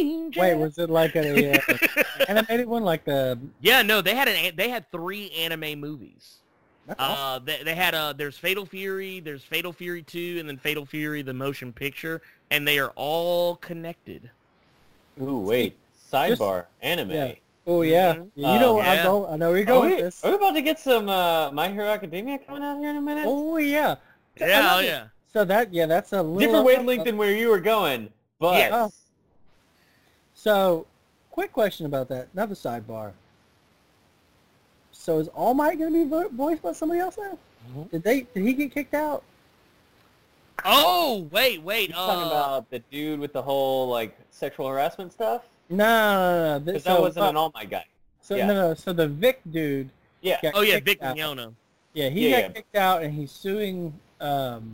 angel. wait, was it like a uh, animated one, like the? yeah, no, they had an they had three anime movies. That's awesome. Uh, they, they had uh, there's Fatal Fury, there's Fatal Fury 2, and then Fatal Fury the motion picture, and they are all connected. about. Ooh, wait. Sidebar. Anime. Yeah. Oh yeah, Mhm. you know I yeah. go. I know where you're Are going we, with this. are we about to get some uh, My Hero Academia coming out here in a minute? Oh yeah. Yeah, oh yeah. So that yeah, that's a little Different wavelength than where you were going, but Yes. Oh. So, quick question about that. Another sidebar. So is All Might going to be voiced by somebody else now? Mhm. Did they? Did he get kicked out? Oh, wait, wait. you're Uh, talking about the dude with the whole like sexual harassment stuff. No, no, no. no. Because so, that wasn't uh, an All Might guy. So yeah. no, no. So the Vic dude. Yeah. oh yeah, Vic out. Mignogna. Yeah, he Yeah, got yeah. kicked out, and he's suing um,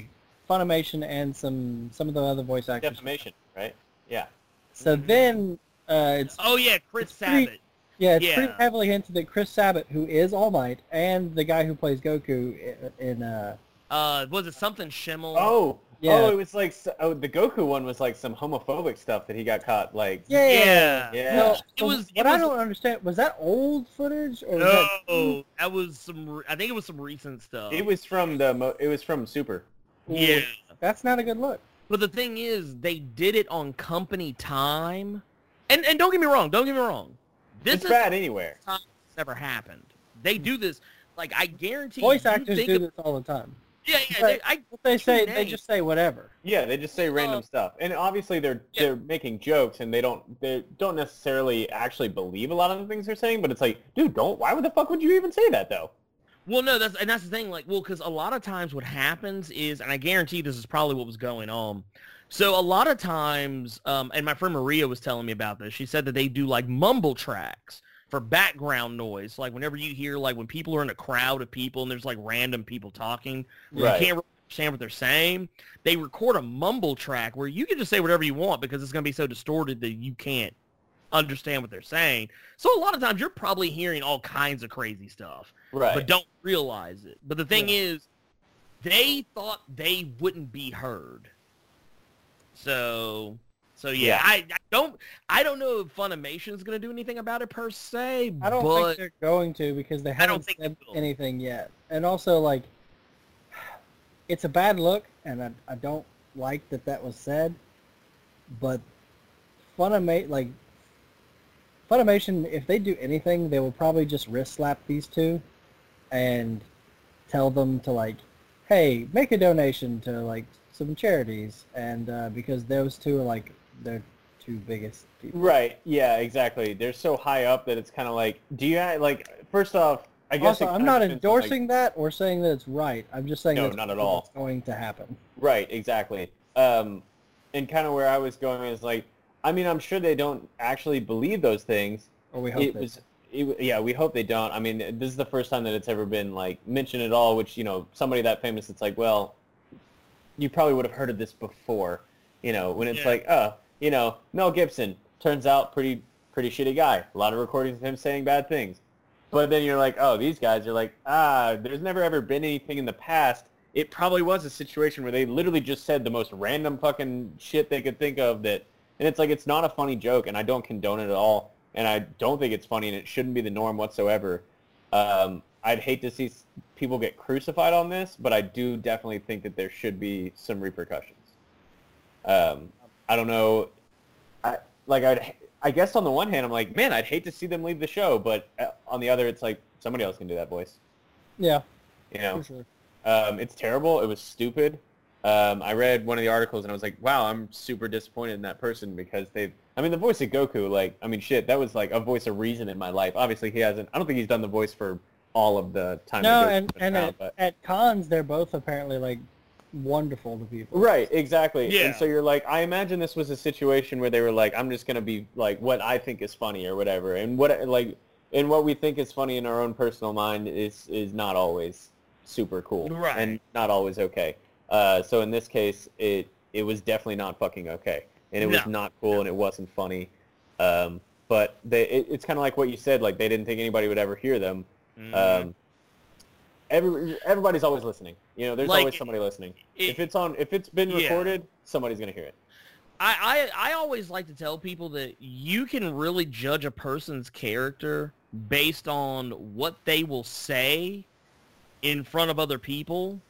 Funimation and some some of the other voice actors. Defamation, right? Yeah. So then uh, it's Oh yeah, Chris It's pretty- Sabat. yeah, it's pretty heavily hinted that Chris Sabat, who is All Might, and the guy who plays Goku i- in uh, Uh, was it something Schemmel? Oh. Yeah. Oh, it was like oh, the Goku one was like some homophobic stuff that he got caught like. yeah, yeah. Yeah. No, It was- What it I don't understand was that old footage or was that No, that was some. I think it was some recent stuff. It was from the mo- it was from Super. Yeah, That's not a good look. but the thing is, they did it on company time, and and don't get me wrong. Don't get me wrong. This it's is bad anywhere. never happened. They do this. Like I guarantee. Voice you actors do this all the time. Yeah, yeah. But- they- I What they say, True they just say whatever. Yeah, they just say random Uh, stuff, and obviously they're yeah. they're making jokes, and they don't they don't necessarily actually believe a lot of the things they're saying. But it's like, dude, don't. Why would the fuck would you even say that though? Well, no, that's and that's the thing. Like, well, because a lot of times what happens is, and I guarantee this is probably what was going on. So a lot of times, um, and my friend Maria was telling me about this. She said that they do like mumble tracks for background noise. Like whenever you hear like when people are in a crowd of people and there's like random people talking, Right. you can't really understand what they're saying. They record a mumble track where you can just say whatever you want because it's going to be so distorted that you can't understand what they're saying. So a lot of times you're probably hearing all kinds of crazy stuff Right. but don't realize it. But the thing is, they thought they wouldn't be heard. So, so yeah, Yeah. I, I don't, I don't know if Funimation's gonna do anything about it per se. I don't but think they're going to because they haven't don't think said anything yet. And also, like, it's a bad look, and I, I don't like that that was said. But Funimation, like, Funimation, if they do anything, they will probably just wrist slap these two and tell them to, like, hey, make a donation to, like, some charities. And uh, because those two are, like, their two biggest people. Right. Yeah. Exactly. They're so high up that it's kind of like, do you like? First off, I guess Also, I'm not depends on, like- endorsing that or saying that it's right. I'm just saying No, that's not at what's all. going to happen. Right, exactly. Um, and kind of where I was going is like, I mean, I'm sure they don't actually believe those things. Or we hope It that. was, it, yeah, we hope they don't. I mean, this is the first time that it's ever been like mentioned at all. Which you know, somebody that famous, it's like, well, you probably would have heard of this before. You know, when it's Yeah. like, uh, you know, Mel Gibson turns out pretty pretty shitty guy. A lot of recordings of him saying bad things. But then you're like, oh, these guys are like, ah, there's never ever been anything in the past. It probably was a situation where they literally just said the most random fucking shit they could think of that, and it's like, it's not a funny joke, and I don't condone it at all, and I don't think it's funny, and it shouldn't be the norm whatsoever. Um, I'd hate to see people get crucified on this, but I do definitely think that there should be some repercussions. Um, I don't know. I like I'd I guess on the one hand I'm like, man, I'd hate to see them leave the show, but uh, on the other, it's like somebody else can do that voice. Yeah. You know, sure. um, it's terrible. It was stupid. Um, I read one of the articles and I was like, wow, I'm super disappointed in that person because they've. I mean, the voice of Goku, like, I mean, shit, that was like a voice of reason in my life. Obviously, he hasn't. I don't think he's done the voice for all of the time. No, and and at, at cons, they're both apparently like wonderful to people. Right, exactly. Yeah. And so you're like, I imagine this was a situation where they were like, I'm just gonna be like what I think is funny or whatever, and what like, and what we think is funny in our own personal mind is is not always super cool, right. and not always okay. Uh, so in this case, it it was definitely not fucking okay, and it no. was not cool, and it wasn't funny. Um, but they, it, it's kind of like what you said, like they didn't think anybody would ever hear them. Mm-hmm. Um, every everybody's always listening. You know, there's like, always somebody listening. It, if it's on, if it's been recorded, yeah. somebody's gonna hear it. I, I I always like to tell people that you can really judge a person's character based on what they will say in front of other people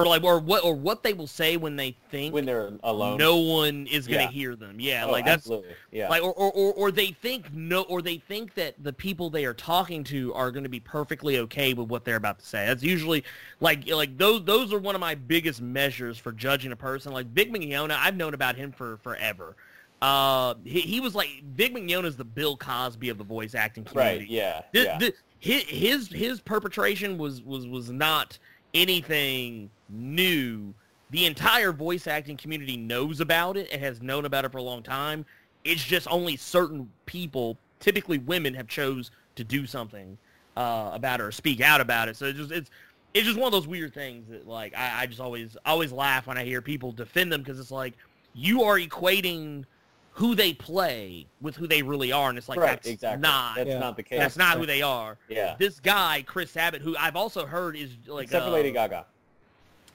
or like or what or what they will say when they think when they're alone. no one is gonna yeah. hear them. Yeah oh, like that's absolutely. yeah. like or, or, or or they think no or they think that the people they are talking to are going to be perfectly okay with what they're about to say. That's usually like like those those are one of my biggest measures for judging a person. Like big Mignogna i've known about him for forever. Uh he, he was like Vic Mignogna is the bill cosby of the voice acting community. right yeah, this, yeah. His, his his perpetration was was was not anything new. The entire voice acting community knows about it and has known about it for a long time. It's just only certain people, typically women, have chose to do something uh, about it or speak out about it. So it's just it's it's just one of those weird things that like I, I just always always laugh when I hear people defend them because it's like you are equating who they play with who they really are, and it's like right, that's exactly. not that's yeah. not the case. That's not who they are. Yeah. This guy, Chris Sabat, who I've also heard is like except uh, for Lady Gaga.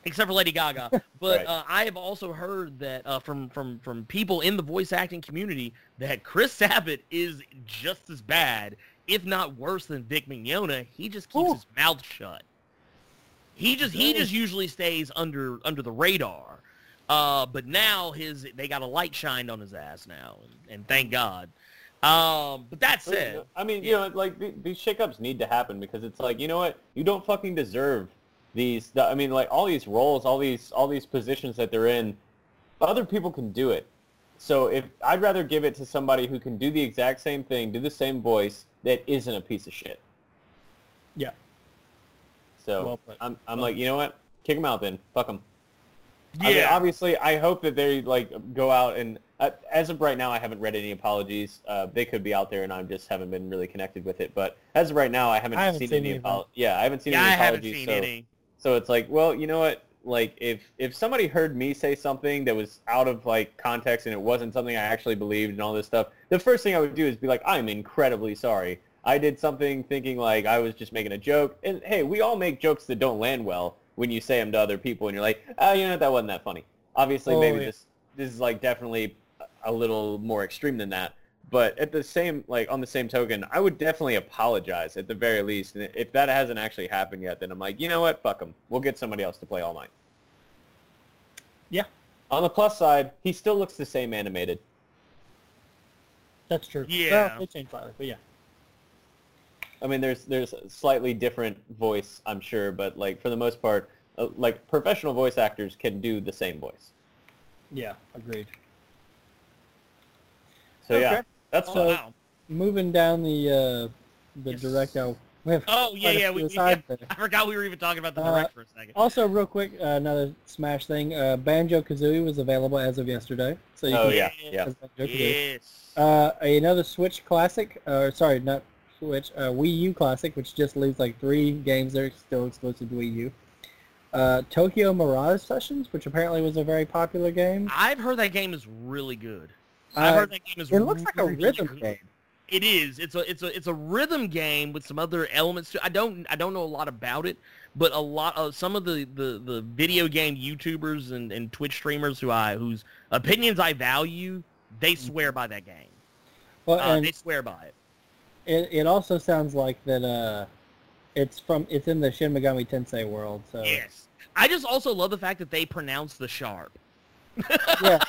Except for Lady Gaga, but right. uh, I have also heard that uh, from from from people in the voice acting community that Chris Sabat is just as bad, if not worse than Vic Mignogna. He just keeps Ooh. his mouth shut. He just he just usually stays under under the radar. Uh, but now his they got a light shined on his ass now, and, and thank God. Um, but that said, I mean, you know, like these shakeups need to happen because it's like, you know what, you don't fucking deserve these. I mean, like all these roles, all these all these positions that they're in, other people can do it. So if I'd rather give it to somebody who can do the exact same thing, do the same voice, that isn't a piece of shit. Yeah. So well I'm I'm well like, you know what, kick them out then, fuck them. Yeah. I mean, obviously, I hope that they like go out and uh, as of right now, I haven't read any apologies. Uh, they could be out there, and I just haven't been really connected with it. But as of right now, I haven't, I haven't seen, seen, any apologies. Yeah, I haven't seen yeah, any I apologies. Seen so, any. so it's like, well, you know what? Like, if if somebody heard me say something that was out of like context and it wasn't something I actually believed and all this stuff, the first thing I would do is be like, I'm incredibly sorry. I did something thinking like I was just making a joke. And hey, we all make jokes that don't land well when you say them to other people, and you're like, oh, you know, what? that wasn't that funny. Obviously, oh, maybe yeah. this this is like definitely a little more extreme than that. But at the same like on the same token, I would definitely apologize at the very least. And if that hasn't actually happened yet, then I'm like, you know what, fuck them. We'll get somebody else to play All Might. Yeah. On the plus side, he still looks the same animated. That's true. Yeah. Well, they changed slightly, but yeah. I mean, there's there's a slightly different voice, I'm sure, but like for the most part, uh, like professional voice actors can do the same voice. Yeah, agreed. So okay. yeah, that's so, wow. Moving down the uh, the yes. direct out. Oh yeah, yeah. We, yeah I forgot we were even talking about the direct uh, for a second. Also, real quick, uh, another Smash thing. Uh, Banjo Kazooie was available as of yesterday, so you oh, can yeah, yeah. Yes. Uh, another Switch classic, or sorry, not Switch, uh, Wii U classic, which just leaves like three games that are still exclusive to Wii U. Uh, Tokyo Mirage Sessions, which apparently was a very popular game. I've heard that game is really good. Uh, I've heard that game is. It looks like a rhythm good. game. It is. It's a it's a it's a rhythm game with some other elements. To, I don't I don't know a lot about it, but a lot of some of the, the, the video game YouTubers and, and Twitch streamers who I whose opinions I value, they mm-hmm. swear by that game. Well, uh, they swear by it. It it also sounds like that. Uh, It's from it's in the Shin Megami Tensei world. So yes, I just also love the fact that they pronounce the sharp. yeah,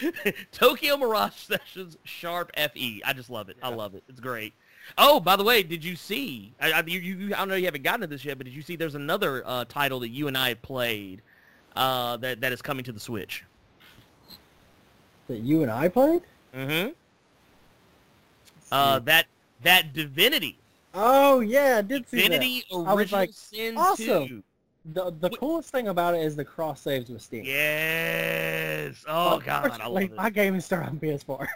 Tokyo Mirage Sessions Sharp FE. I just love it. I love it. It's great. Oh, by the way, did you see? I, I, you, you, I don't know you haven't gotten to this yet, but did you see? There's another uh, title that you and I have played uh, that that is coming to the Switch. that you and I played. Mm-hmm. Uh, that that Divinity. oh yeah, I did see that. Divinity was like, Sin awesome. 2. The the coolest thing about it is the cross saves with Steam. Yes. Oh God, I love Unfortunately, it. my game is still on PS4.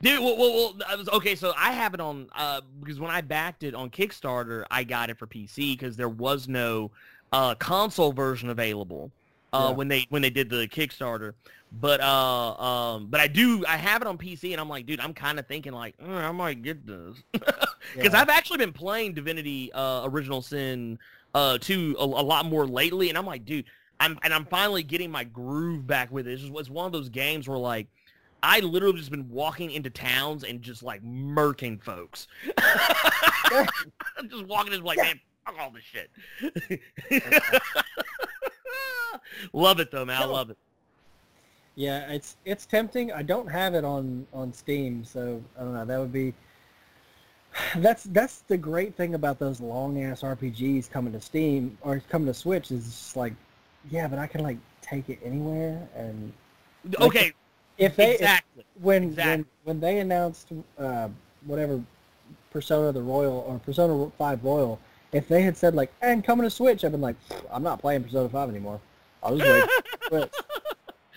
Dude, well, well, well I was, okay, so I have it on, uh, because when I backed it on Kickstarter, I got it for PC because there was no uh, console version available uh, Yeah. when they when they did the Kickstarter. But uh, um, but I do I have it on PC, and I'm like, dude, I'm kind of thinking like, "Mm, I might get this because Yeah. I've actually been playing Divinity uh, Original Sin uh, 2 a, a lot more lately, and I'm like, dude, I'm and I'm finally getting my groove back with it. It's, just, it's one of those games where like I literally just been walking into towns and just like murking folks. I'm just walking in like, man, fuck all this shit. love it though, man. I love it. Yeah, it's it's tempting. I don't have it on on Steam, so I don't know. That would be that's that's the great thing about those long ass RPGs coming to Steam or coming to Switch is just like, yeah, but I can like take it anywhere. And Like, Okay, if they if- exactly. when exactly. when when they announced uh, whatever Persona the Royal or Persona Five Royal, if they had said like, and coming to Switch, I've been like, I'm not playing Persona Five anymore. Just wait. for Switch.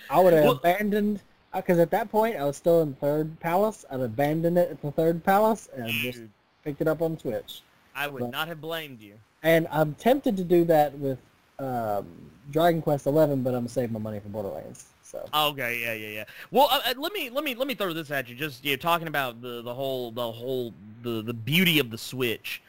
I would have Well- abandoned because at that point I was still in third palace. I'd abandoned it at the third palace and just Dude, picked it up on Twitch. I would but- not have blamed you. And I'm tempted to do that with um, Dragon Quest Eleven, but I'm gonna save my money for Borderlands. So Okay, yeah, yeah, yeah. Well, uh, uh, let me let me let me throw this at you. Just you know, talking about the the whole the whole the the beauty of the Switch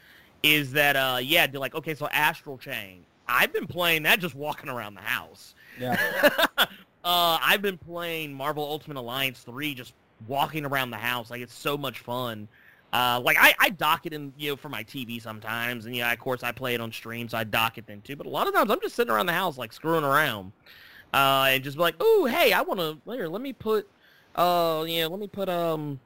is that uh yeah, they're like okay, so Astral Chain. I've been playing that just walking around the house. yeah, uh, I've been playing Marvel Ultimate Alliance 3 just walking around the house. Like, it's so much fun. Uh, like, I, I dock it in, you know, for my TV sometimes. And, yeah, of course, I play it on stream, so I dock it then, too. But a lot of times, I'm just sitting around the house, like, screwing around. Uh, and just be like, oh, hey, I want to, here, let me put, uh, yeah, let me put, um,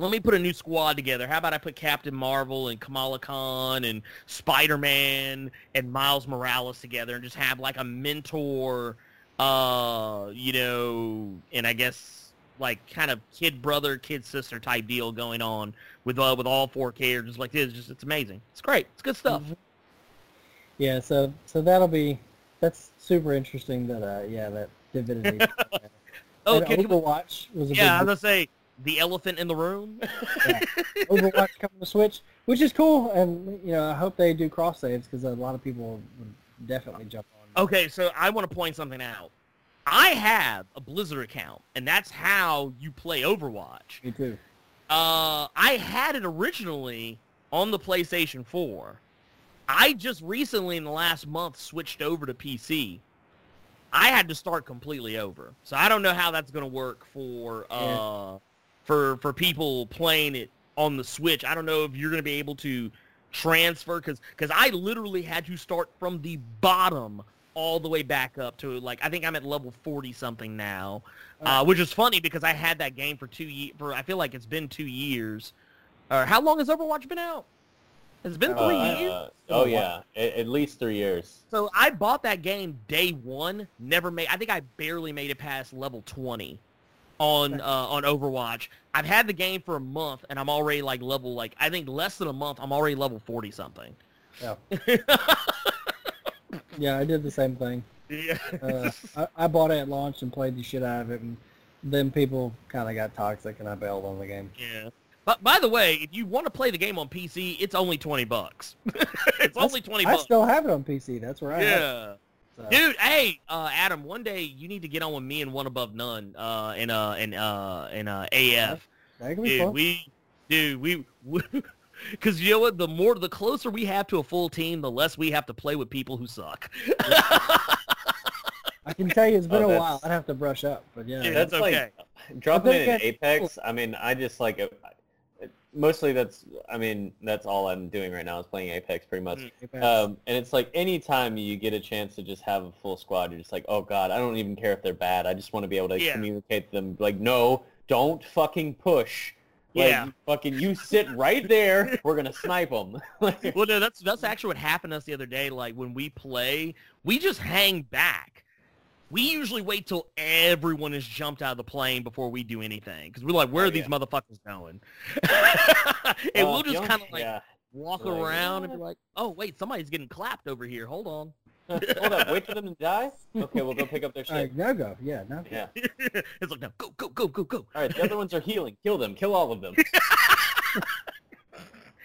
let me put a new squad together. How about I put Captain Marvel and Kamala Khan and Spider-Man and Miles Morales together and just have like a mentor, uh, you know, and I guess like kind of kid brother, kid sister type deal going on with uh, with all four characters like this. Just it's amazing. It's great. It's good stuff. Mhm. yeah. So so that'll be that's super interesting. That uh yeah that Divinity. Oh, and can, Overwatch was a yeah, I was big gonna say the elephant in the room. Overwatch coming to Switch, which is cool, and you know I hope they do cross saves because a lot of people would definitely jump on. Okay, so I want to point something out. I have a Blizzard account, and that's how you play Overwatch. Me too. Uh, I had it originally on the PlayStation 4. I just recently, in the last month, switched over to PC. I had to start completely over, so I don't know how that's going to work for uh, for for people playing it on the Switch. I don't know if you're going to be able to transfer because because I literally had to start from the bottom all the way back up to like I think I'm at level 40 something now, uh, which is funny because I had that game for two years. For I feel like it's been two years. Or how long has Overwatch been out? It's been three Uh, years. oh yeah, at, at least three years. So I bought that game day one. Never made. I think I barely made it past level 20 on uh, on Overwatch. I've had the game for a month and I'm already like level like I think less than a month. I'm already level 40 something. Yeah. Yeah, I did the same thing. yeah. Uh, I, I bought it at launch and played the shit out of it, and then people kind of got toxic, and I bailed on the game. Yeah. But by the way, if you want to play the game on PC, it's only 20 bucks. it's only 20 I bucks. still have it on PC. That's where I yeah. It. So. Dude, hey, uh, Adam, one day you need to get on with me and one above none, uh, in uh, in uh, in uh, AF. That could be Dude, fun. we, dude, we, because you know what? The more, the closer we have to a full team, the less we have to play with people who suck. I can tell you it's been Oh, a while. I'd have to brush up, but yeah. Yeah, That's that's like okay. dropping But then it in Apex. I mean, I just like it. Mostly that's I mean that's all I'm doing right now is playing Apex pretty much. Mm, Apex. Um, and it's like anytime you get a chance to just have a full squad, you're just like, oh god, I don't even care if they're bad. I just want to be able to Yeah. communicate to them. Like, no, don't fucking push. Like, Yeah. you fucking you sit right there. We're gonna snipe them. like, Well, no, that's that's actually what happened to us the other day. Like when we play, we just hang back. We usually wait till everyone has jumped out of the plane before we do anything because we're like, where Oh, are these motherfuckers going? and uh, we'll just kind of like yeah. walk Like, around and be like, oh wait, somebody's getting clapped over here. Hold on. Hold up, wait for them to die. Okay, we'll go pick up their shit. right, now go. Yeah, now go. Yeah. it's like, no, go, go, go, go, go. All right, the other ones are healing. Kill them. Kill all of them.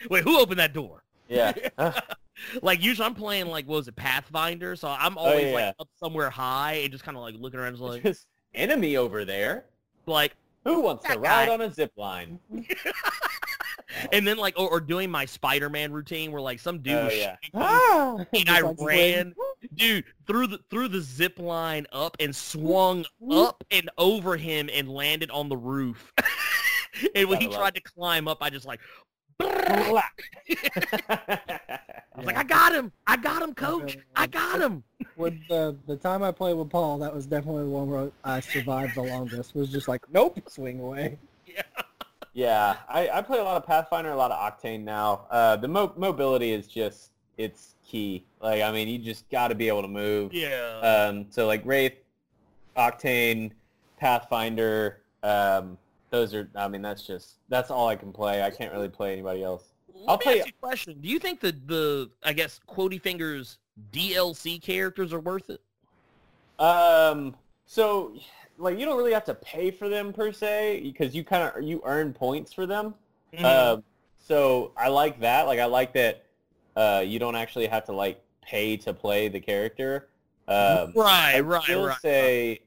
Wait, who opened that door? Yeah. Like usually I'm playing like what was it Pathfinder, so I'm Oh, always yeah. like up somewhere high and just kind of like looking around, just like just enemy over there. like Who wants to ride guy. on a zip line? and then like or, or doing my Spider-Man routine where like some dude Oh, yeah. Ah! and I like ran, dude, through the through the zip line up and swung up and over him and landed on the roof. and when he tried to climb up, I just like, I was like, I got him, I got him, coach, I got him. With the the time I played with Paul, that was definitely the one where I survived the longest. Was just like, nope, swing away. Yeah. yeah, I, I play a lot of Pathfinder, a lot of Octane now. Uh, the mo- mobility is just, it's key. Like, I mean, you just got to be able to move. Yeah. Um, so like Wraith, Octane, Pathfinder, um, those are, I mean, that's just, that's all I can play. I can't really play anybody else. Let I'll me play- ask you a question. Do you think that the I guess Quotey Fingers DLC characters are worth it? Um, so like you don't really have to pay for them per se because you kind of you earn points for them. Mm-hmm. Um, so I like that. Like I like that uh, you don't actually have to like pay to play the character. Um, right, I right, will right. say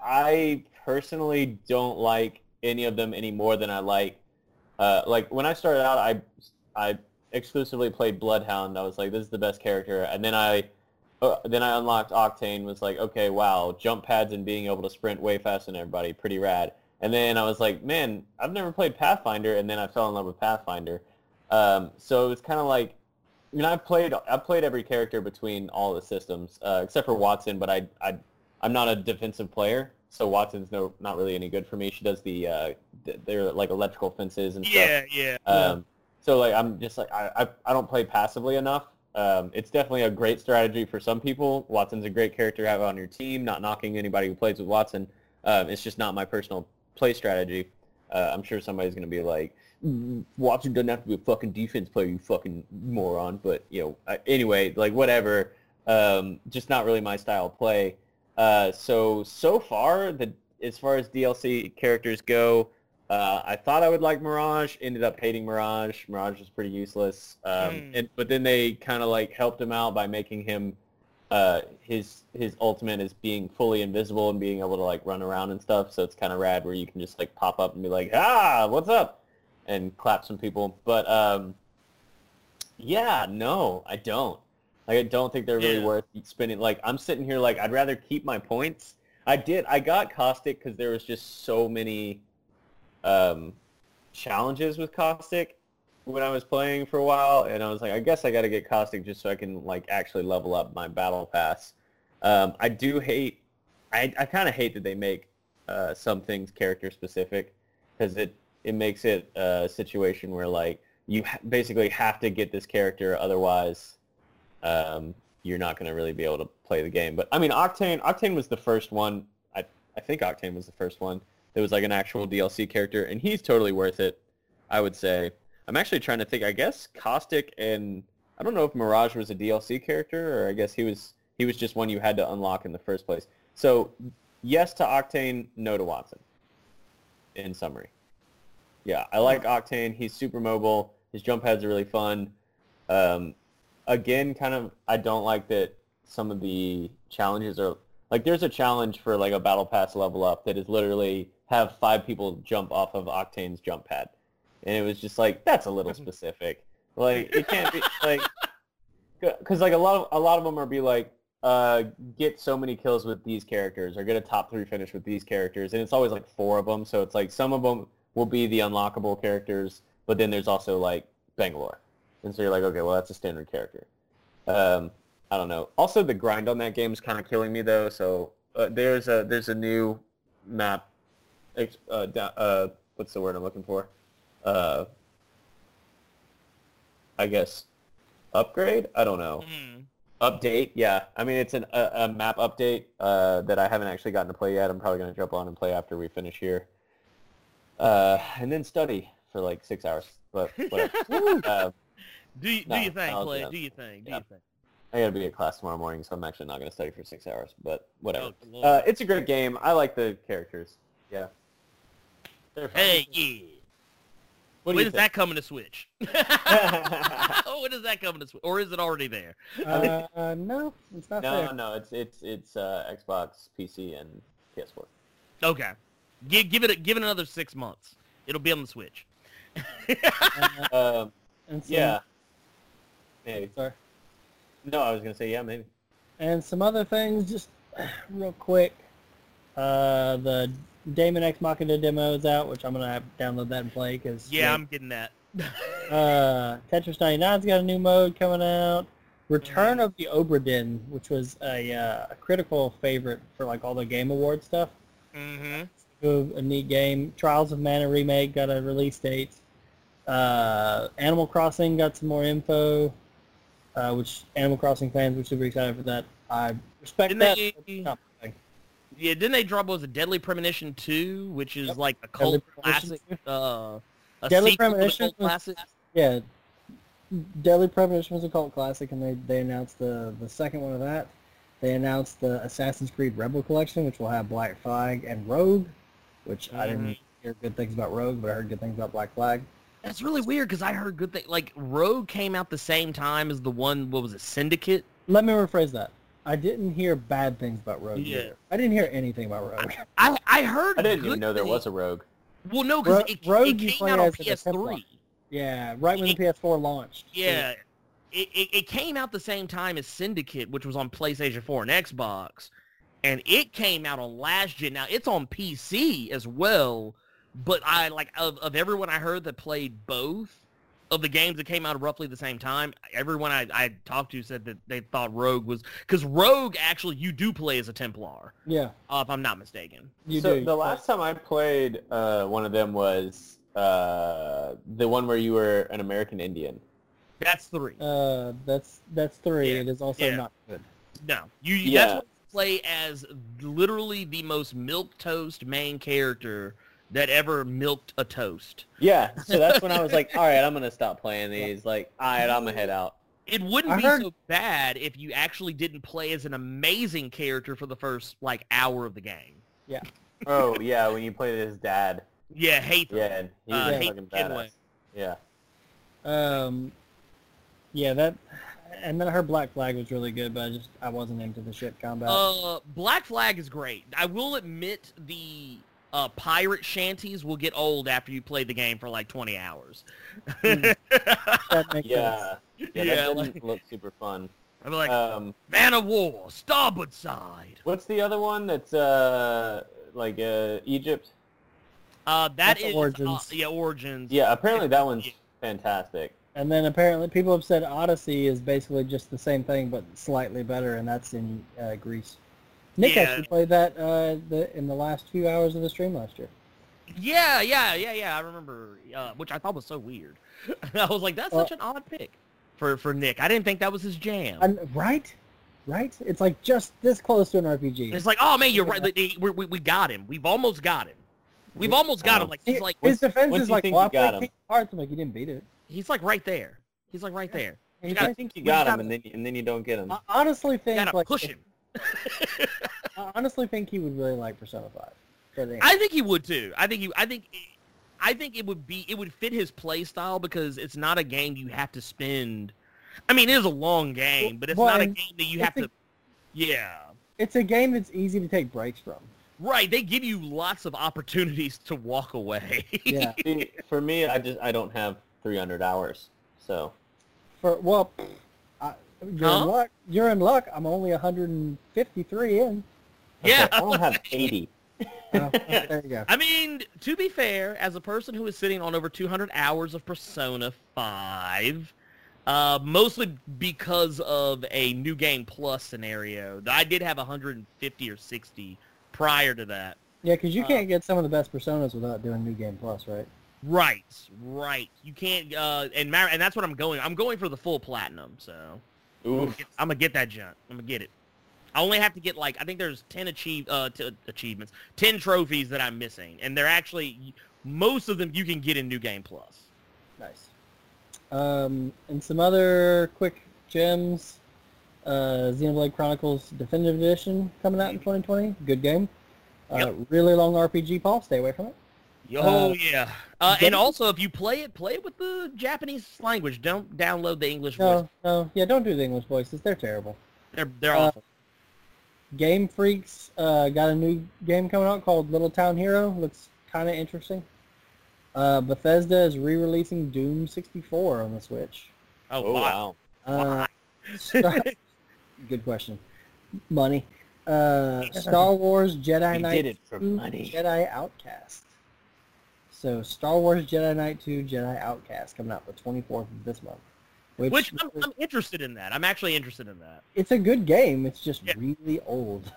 I personally don't like any of them any more than I like. Uh, like when I started out, I I exclusively played Bloodhound. I was like, this is the best character, and then I uh, then I unlocked Octane. Was like, okay, wow, jump pads and being able to sprint way faster than everybody, pretty rad. And then I was like, man, I've never played Pathfinder, and then I fell in love with Pathfinder. Um, so it was kind of like I mean, I've played I've played every character between all the systems uh, except for Wattson, but I I I'm not a defensive player, so Wattson's no not really any good for me. She does the uh, they're like electrical fences and stuff. Yeah, yeah. Um, so like I'm just like I, I I don't play passively enough. Um, it's definitely a great strategy for some people. Wattson's a great character to have on your team. Not knocking anybody who plays with Wattson. Um, it's just not my personal play strategy. Uh, I'm sure somebody's gonna be like, "Mm, Wattson doesn't have to be a fucking defense player, you fucking moron. But you know, I, anyway, like whatever. Um, just not really my style of play. Uh, so so far, the as far as DLC characters go, uh, I thought I would like Mirage. Ended up hating Mirage. Mirage was pretty useless. Um, Hmm. and, but then they kind of like helped him out by making him uh, his his ultimate is being fully invisible and being able to like run around and stuff. So it's kind of rad where you can just like pop up and be like, ah, what's up, and clap some people. But um, yeah, no, I don't. Like I don't think they're really Yeah. worth spending. Like I'm sitting here like I'd rather keep my points. I did. I got caustic because there was just so many um, challenges with caustic when I was playing for a while, and I was like, I guess I got to get caustic just so I can like actually level up my battle pass. Um, I do hate. I I kind of hate that they make uh, some things character specific because it it makes it a situation where like you ha- basically have to get this character otherwise um, you're not going to really be able to play the game. But I mean, Octane, Octane was the first one. I I think Octane was the first one. That was like an actual DLC character, and he's totally worth it. I would say. I'm actually trying to think. I guess Caustic and I don't know if Mirage was a DLC character, or I guess he was he was just one you had to unlock in the first place. So yes to Octane, no to Wattson. In summary, yeah, I like Octane. He's super mobile. His jump pads are really fun. Um, again, kind of, I don't like that some of the challenges are like there's a challenge for like a battle pass level up that is literally have five people jump off of Octane's jump pad, and it was just like that's a little specific. Like it can't be like because like a lot of a lot of them are be like uh, get so many kills with these characters or get a top three finish with these characters, and it's always like four of them. So it's like some of them will be the unlockable characters. but then there's also like Bangalore, and so you're like, okay, well that's a standard character. Um, I don't know. Also, the grind on that game is kind of killing me though. So uh, there's a there's a new map. Uh, da- uh, what's the word I'm looking for? Uh, I guess upgrade. I don't know. Mm. Update, yeah. I mean, it's an, a, a map update uh, that I haven't actually gotten to play yet. I'm probably going to jump on and play after we finish here. Uh, and then study for like six hours. But whatever. uh, Do you, do No, you think, I'll do Clay? Do you think? Do Yeah. you think? I got to be at class tomorrow morning, so I'm actually not going to study for six hours. But whatever. Oh, Uh, it's a great game. I like the characters. Yeah. They're. Hey, yeah. what do when you is think? that coming to Switch? when is that coming to Switch? Or is it already there? Uh, no, it's not No, fair. no, it's it's it's uh, Xbox, PC, and PS4. Okay. Give, give it a, give it another six months. It'll be on the Switch. Uh, Um, and some, yeah. Maybe. Sorry. No, I was gonna say yeah, maybe. And some other things, just real quick. Uh, the Daemon X Machina demo is out, which I'm gonna have to download that and play because yeah, I'm getting that. Uh, Tetris 99's got a new mode coming out. Return of the Obra Dinn, which was a, uh, a critical favorite for like all the Game Award stuff. mm-hmm. A, a neat game. Trials of Mana remake got a release date. Uh, Animal Crossing got some more info, uh, which Animal Crossing fans were super excited for that. I respect Didn't that. they- but it's not my thing. Yeah, didn't they drop what was a Deadly Premonition 2, which is Yep. like a cult classic, uh, a Deadly sequel to the Premonition was- classic? Yeah, Deadly Premonition was a cult classic, and they, they announced the, the second one of that. They announced the Assassin's Creed Rebel Collection, which will have Black Flag and Rogue, which I didn't Mhm. hear good things about Rogue, but I heard good things about Black Flag. That's really weird because I heard good things. Like, Rogue came out the same time as the one, what was it, Syndicate? Let me rephrase that. I didn't hear bad things about Rogue. Yeah. either. I didn't hear anything about Rogue. I, I heard I didn't good even know there things. was a Rogue. Well, no, because Ro- it, Rogue it you came out on as a PS3. yeah, right when the PS4 launched. Yeah. It, it, it came out the same time as Syndicate, which was on PlayStation 4 and Xbox. And it came out on last gen. Now, it's on PC as well. But I, like, of, of everyone I heard that played both of the games that came out roughly the same time, everyone I, I talked to said that they thought Rogue was... Because Rogue, actually, you do play as a Templar, Yeah, uh, if I'm not mistaken. you so do. the last time I played uh, one of them was uh, the one where you were an American Indian. That's three. Uh, that's that's three. Yeah, It is also yeah. not good. No, you. Yeah. That's what you play as literally the most milk toast main character that ever milked a toast. Yeah, so that's when I was like, all right, I'm gonna stop playing these. Like, all right, I'm gonna head out. It wouldn't I be heard- so bad if you actually didn't play as an amazing character for the first like hour of the game. Yeah. oh yeah, when you played his dad. Yeah, hate them. Yeah, and he Uh, a fucking badass. Yeah. Um, yeah, that, and then I heard Black Flag was really good, but I just I wasn't into the ship combat. Uh, Black Flag is great. I will admit the uh, pirate shanties will get old after you play the game for like 20 hours. Hmm. that makes sense. Yeah. Yeah, Yeah, that didn't like- look super fun. I'm like, Um, man of war, starboard side. what's the other one that's uh like uh Egypt? Uh, that That's is Origins. Uh, yeah, Origins. Yeah, apparently that one's Yeah. fantastic. And then apparently people have said Odyssey is basically just the same thing but slightly better, and that's in uh, Greece. Nick Yeah. actually played that uh, the, in the last few hours of the stream last year. Yeah, yeah, yeah, yeah. I remember, uh, which I thought was so weird. I was like, that's Well- such an odd pick for for Nick. I didn't think that was his jam. And, right? Right? It's like just this close to an RPG. It's like, oh man, you're right. We, we, we got him. We've almost got him. We've almost got him. Like he's like his defense is you like, think well, you I played got him- Kingdom Hearts. I'm like, you didn't beat it. he's like right there. He's like right there. He's gotta I think you we got gotta- him, and then and then you don't get him. I honestly You gotta like push him. I honestly think he would really like Persona 5. I think he would too. I think he. I think. I think it would be. It would fit his play style because it's not a game you have to spend. I mean, it is a long game, but it's Well, not a game that you have a- to. Yeah. it's a game that's easy to take breaks from. Right, they give you lots of opportunities to walk away. Yeah. See, for me, I just I don't have 300 hours, so For well, I, you're Huh? in luck. You're in luck. I'm only 153 in. Okay, Yeah. I don't have 80. Oh, there you go. I mean, to be fair, as a person who is sitting on over 200 hours of Persona 5, uh, mostly because of a new game plus scenario, I did have 150 or 60 prior to that. Yeah, because you Uh, can't get some of the best personas without doing New Game Plus, right? Right, right. You can't, uh, and and that's what I'm going. I'm going for the full platinum, so Oof. I'm gonna get that junk. I'm gonna get it. I only have to get like I think there's ten achieve uh t- achievements, ten trophies that I'm missing, and they're actually most of them you can get in New Game Plus. Nice. Um, and some other quick gems. Uh, Xenoblade Chronicles Definitive Edition coming out in 2020. Good game. Uh, Yep. Really long RPG, Paul. Stay away from it. Yo, Uh, yeah. Uh, and also, if you play it, play it with the Japanese language. Don't download the English voice. No, no, yeah, don't do the English voices. They're terrible. They're they're Uh, awful. Game Freaks uh, got a new game coming out called Little Town Hero. Looks kind of interesting. Uh, Bethesda is re-releasing Doom 64 on the Switch. Oh, Oh wow. wow. Uh, Star- good question. Money. Uh, Star Wars Jedi Knight did it for money. Jedi Outcast. So Star Wars Jedi Knight 2 Jedi Outcast coming out the 24th of this month. Which, Which I'm, I'm interested in that. I'm actually interested in that. it's a good game. It's just Yeah. really old.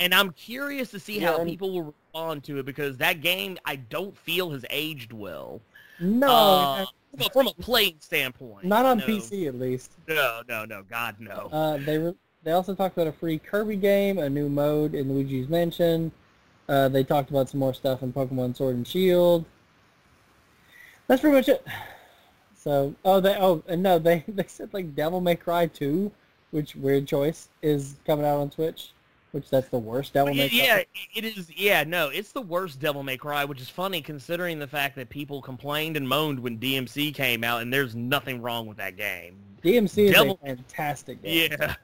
And I'm curious to see Yeah, how people will respond to it because that game I don't feel has aged well. No, Uh, well, from a playing standpoint. not on no. PC at least. No, no, no. God, no. Uh, they re- they also talked about a free Kirby game, a new mode in Luigi's Mansion. Uh, they talked about some more stuff in Pokemon Sword and Shield. That's pretty much it. So, oh, they oh, and no, they they said like Devil May Cry 2, which weird choice is coming out on Switch, which that's the worst Devil May Cry. yeah, it is. Yeah, no, it's the worst Devil May Cry, which is funny considering the fact that people complained and moaned when DMC came out, and there's nothing wrong with that game. DMC is Devil- a fantastic game. Yeah,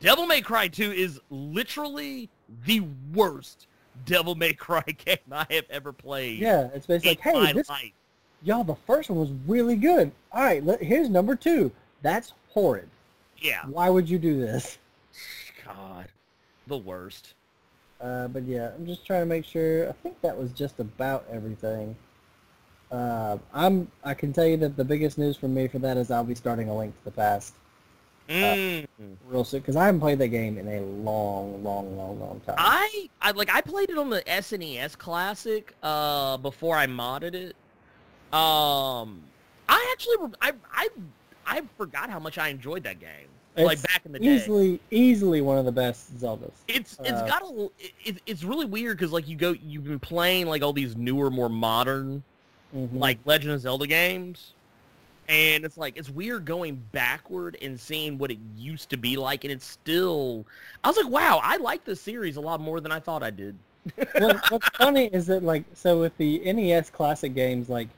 Devil May Cry 2 is literally the worst Devil May Cry game I have ever played. Yeah, it's basically like, hey, this life. y'all, the first one was really good. All right, let, here's number two. That's horrid. Yeah, Why would you do this? God, the worst. Uh, but yeah, I'm just trying to make sure. I think that was just about everything. Uh, I'm. I can tell you that the biggest news for me for that is I'll be starting a Link to the Past Mm. real soon because I haven't played that game in a long, long, long, long time. I, I like I played it on the SNES Classic uh, before I modded it. Um, I actually I I I forgot how much I enjoyed that game. like back in the day. easily, easily one of the best Zeldas. It's it's uh, got a it, it- it's really weird because like you go you've been playing like all these newer more modern Mhm. like Legend of Zelda games. And it's like it's weird going backward and seeing what it used to be like, and it's still. I was like, "Wow, I like this series a lot more than I thought I did." what, what's funny is that like so with the NES classic games, like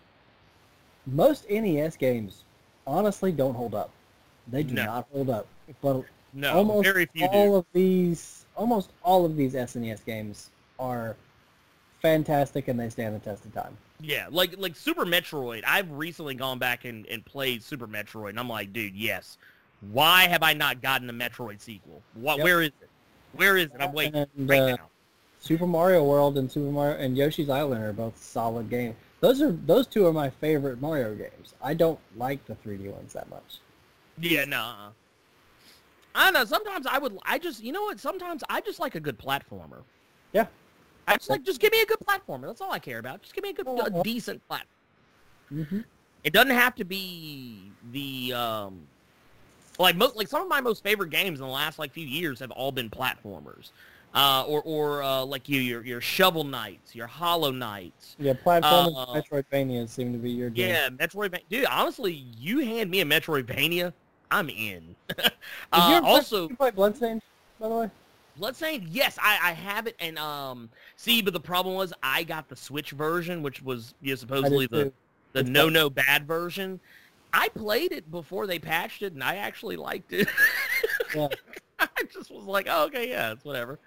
most NES games, honestly don't hold up. They do No. not hold up. But No, almost very few all do. of these, almost all of these SNES games are fantastic and they stand the test of time. Yeah, like like Super Metroid. I've recently gone back and, and played Super Metroid, and I'm like, dude, yes. Why have I not gotten a Metroid sequel? What? Yep. Where is it? Where is it? I'm waiting And, right uh, now. Super Mario World and Super Mario and Yoshi's Island are both solid games. Those are those two are my favorite Mario games. I don't like the 3D ones that much. Yeah, no. I don't know. Sometimes I would. I just, you know what? Sometimes I just like a good platformer. Yeah. I just like just give me a good platformer. That's all I care about. Just give me a good, a decent platform. hmm It doesn't have to be the um, like most like some of my most favorite games in the last like few years have all been platformers, uh, or or uh, like you your your Shovel Knights, your Hollow Knights. Yeah, platformers Uh, Metroidvania seem to be your game. Yeah, Metroid. Dude, honestly, you hand me a Metroidvania, I'm in. Did you uh, ever play- also, you play Bloodstained, by the way? Bloodstained, yes, I, I have it, and um, see, but the problem was I got the Switch version, which was you know, supposedly the too. the It's no fun. no bad version. I played it before they patched it, and I actually liked it. Yeah. I just was like, oh, okay, yeah, it's whatever.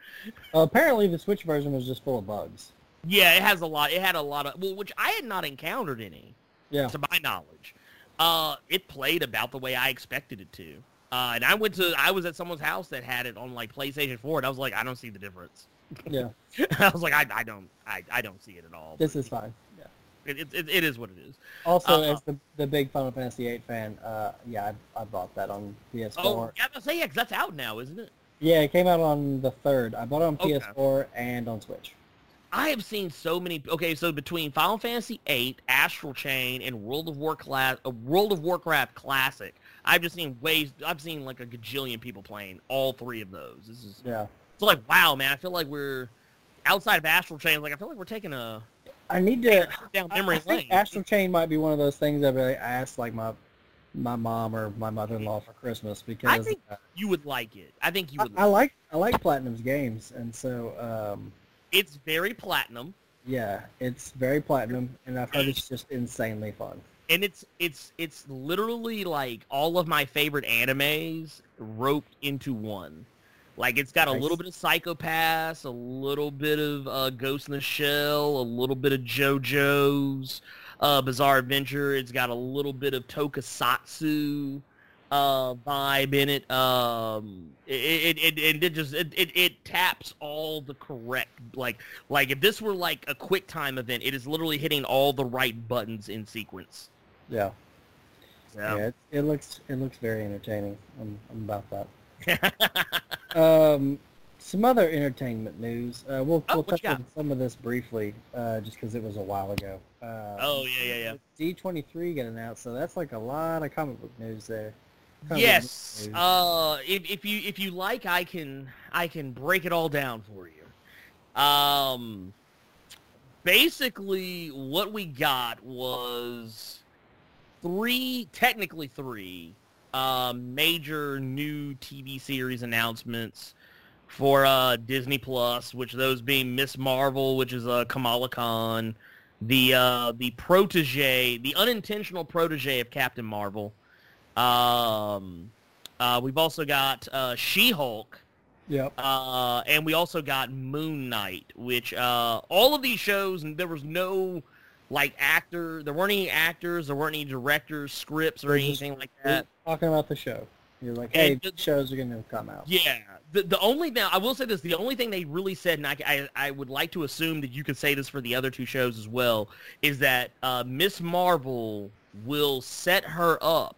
Uh, apparently, the Switch version was just full of bugs. Yeah, it has a lot. It had a lot of well, which I had not encountered any. Yeah. to my knowledge. Uh, it played about the way I expected it to. Uh, and I went to, I was at someone's house that had it on like PlayStation 4, and I was like, I don't see the difference. Yeah. I was like, I, I don't, I, I don't see it at all. This is fine. Yeah. It, it, it is what it is. Also, Uh, as the, the big Final Fantasy VIII fan, uh, yeah, I, I bought that on PS4. Oh, yeah, I say yeah, 'cause that's out now, isn't it? Yeah, it came out on the third. I bought it on Okay. PS4 and on Switch. I have seen so many. Okay, so between Final Fantasy VIII, Astral Chain, and World of Warcraft, uh, World of Warcraft Classic, I've just seen ways. I've seen like a gajillion people playing all three of those. This is Yeah. it's like wow, man. I feel like we're outside of Astral Chain. Like I feel like we're taking a I need to. down memory I think lane. Astral Chain might be one of those things that I asked like my my mom or my mother-in-law for Christmas because I think uh, you would like it. I think you would. I like I like Platinum's games, and so um, it's very platinum, yeah, it's very Platinum, and I've heard it's just insanely fun. And it's it's it's literally like all of my favorite animes roped into one. Like it's got a little bit of Psycho-Pass, a little bit of uh, Ghost in the Shell, a little bit of JoJo's uh, Bizarre Adventure. It's got a little bit of Tokusatsu uh, vibe in it. Um, it, it, it, it just it, it, it taps all the correct like like if this were like a quick time event, it is literally hitting all the right buttons in sequence. Yeah, So. yeah, it, it looks it looks very entertaining. I'm, I'm about that. Um, some other entertainment news. Uh, we'll Oh, we'll touch on some of this briefly, uh, just because it was a while ago. Uh, oh yeah, yeah, yeah. D twenty three got announced, so that's like a lot of comic book news there. Comic Yes. news. Uh, if, if you if you like, I can I can break it all down for you. Um, basically, what we got was three, technically three, um, major new TV series announcements for uh, Disney Plus, which those being Miss Marvel, which is uh, Kamala Khan, the uh, the protege, the unintentional protege of Captain Marvel. Um, uh, we've also got uh, She-Hulk, Yep. uh, and we also got Moon Knight, which uh, all of these shows, and there was no like actor, there weren't any actors, there weren't any directors, scripts, or anything like that. Talking about the show. You're like, hey, And the- shows are going to come out. Yeah. The, the only now I will say this: the only thing they really said, and I, I, I would like to assume that you could say this for the other two shows as well, is that uh, Miss Marvel will set her up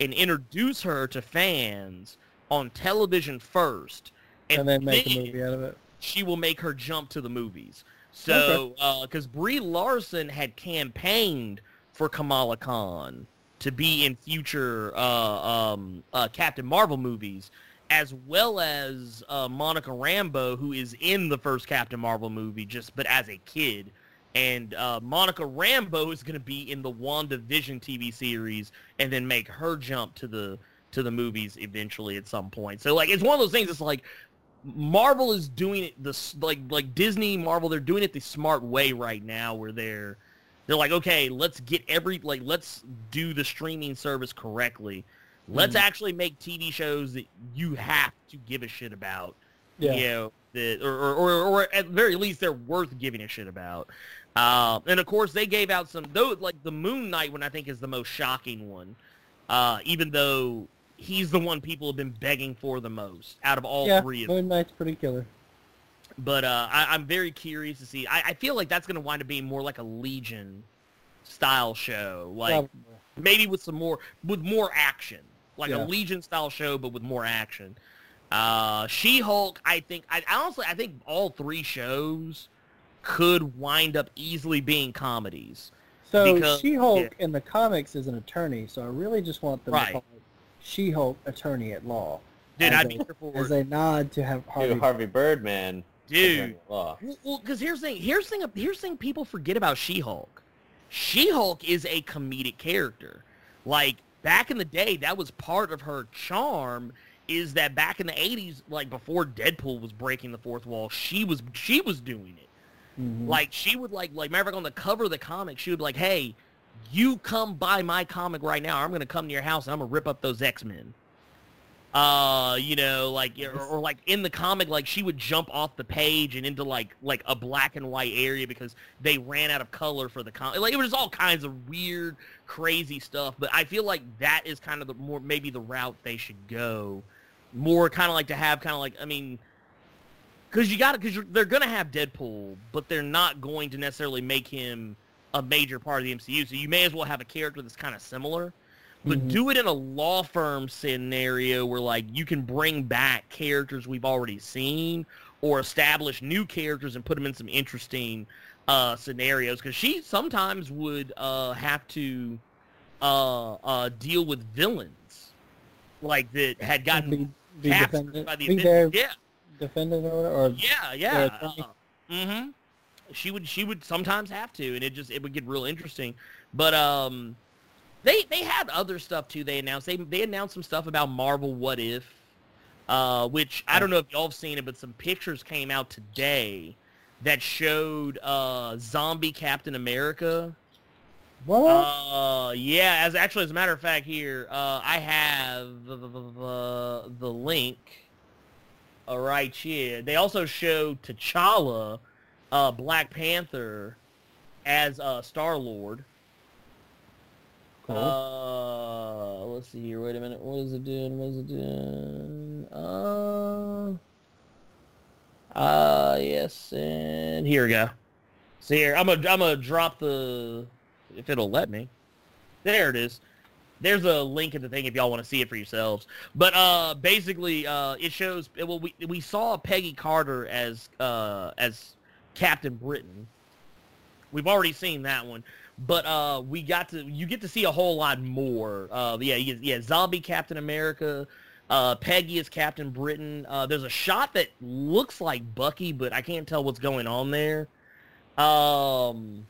and introduce her to fans on television first, And then make a movie out of it. she will make her jump to the movies. So, because Brie Larson had campaigned for Kamala Khan to be in future uh, um, uh, Captain Marvel movies, as well as uh, Monica Rambeau, who is in the first Captain Marvel movie, just but as a kid. And uh, Monica Rambeau is going to be in the WandaVision TV series, and then make her jump to the to the movies eventually at some point. So like, it's one of those things. It's like Marvel is doing it the like like Disney Marvel they're doing it the smart way right now where they're they're like okay let's get every like let's do the streaming service correctly let's Mhm. actually make TV shows that you have to give a shit about Yeah. you know that or, or, or, or at very least they're worth giving a shit about uh, and of course they gave out some though like the Moon Knight one I think is the most shocking one uh, even though he's the one people have been begging for the most out of all yeah, three of them. Moon Knight's pretty killer. but uh, I, I'm very curious to see. I, I feel like that's going to wind up being more like a Legion style show, like Probably. maybe with some more with more action, like Yeah. a Legion style show, but with more action. Uh, She-Hulk, I think. I honestly, I think all three shows could wind up easily being comedies. So because- She-Hulk in the comics is an attorney, so I really just want them Right. to She-Hulk Attorney at Law. Dude, As I'd a- be As a nod to have Harvey. Harvey, Harvey Birdman. Dude, Attorney Law. Well, because here's the thing. Here's the thing. Here's the thing. People forget about She-Hulk. She-Hulk is a comedic character. Like back in the day, that was part of her charm. Is that back in the '80s, like before Deadpool was breaking the fourth wall, she was she was doing it. Mhm. Like she would like like matter of fact, on the cover of the comic, she would be like, "Hey, you come buy my comic right now. I'm gonna come to your house and I'm gonna rip up those X Men." Uh, you know, like or, or like in the comic, like she would jump off the page and into like like a black and white area because they ran out of color for the comic. Like it was all kinds of weird, crazy stuff. But I feel like that is kind of the more maybe the route they should go. More kind of like to have kind of like I mean because you got to because they're going to have Deadpool, but they're not going to necessarily make him a major part of the MCU. So you may as well have a character that's kind of similar, but mm-hmm. do it in a law firm scenario where like you can bring back characters we've already seen or establish new characters and put them in some interesting uh, scenarios. Because she sometimes would uh, have to uh, uh, deal with villains like that had gotten be, be captured by the Avengers. Yeah defendant or, or yeah, yeah. Uh, mm-hmm. She would she would sometimes have to, and it just it would get real interesting. But um, they they had other stuff too. They announced they they announced some stuff about Marvel What If, uh, which I don't know if y'all have seen it, but some pictures came out today that showed uh zombie Captain America. What? Uh, yeah. As actually, as a matter of fact, here uh, I have the, the, the, the link All right, yeah. They also showed T'Challa, uh, Black Panther, as uh, Star Lord. Cool. Uh, let's see here. Wait a minute. What is it doing? What is it doing? Uh, uh, yes, and here we go. See here. I'm gonna I'm gonna drop the if it'll let me. There it is there's a link in the thing if y'all want to see it for yourselves. But uh, basically, uh, it shows. Well, we we saw Peggy Carter as uh, as Captain Britain. We've already seen that one, but uh, we got to you get to see a whole lot more. Uh, yeah, yeah, zombie Captain America. Uh, Peggy is Captain Britain. Uh, there's a shot that looks like Bucky, but I can't tell what's going on there. Um,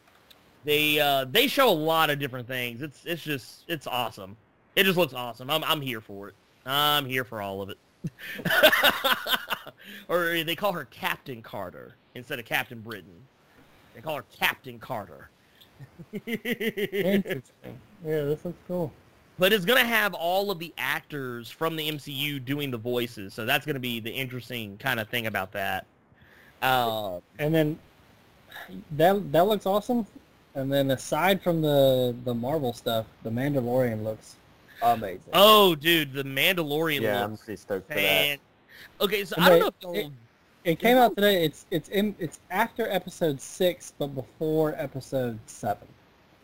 they uh, they show a lot of different things. It's it's just it's awesome. It just looks awesome. I'm I'm here for it. I'm here for all of it. or they call her Captain Carter instead of Captain Britain. They call her Captain Carter. Interesting. Yeah, this looks cool. But it's gonna have all of the actors from the MCU doing the voices, so that's gonna be the interesting kind of thing about that. Uh, and then that that looks awesome. And then aside from the the Marvel stuff, the Mandalorian looks amazing. Oh, dude, the Mandalorian yeah, looks I'm pretty stoked for that. Okay, so and I don't know. It, it, came out today. It's it's in it's after episode six, but before episode seven.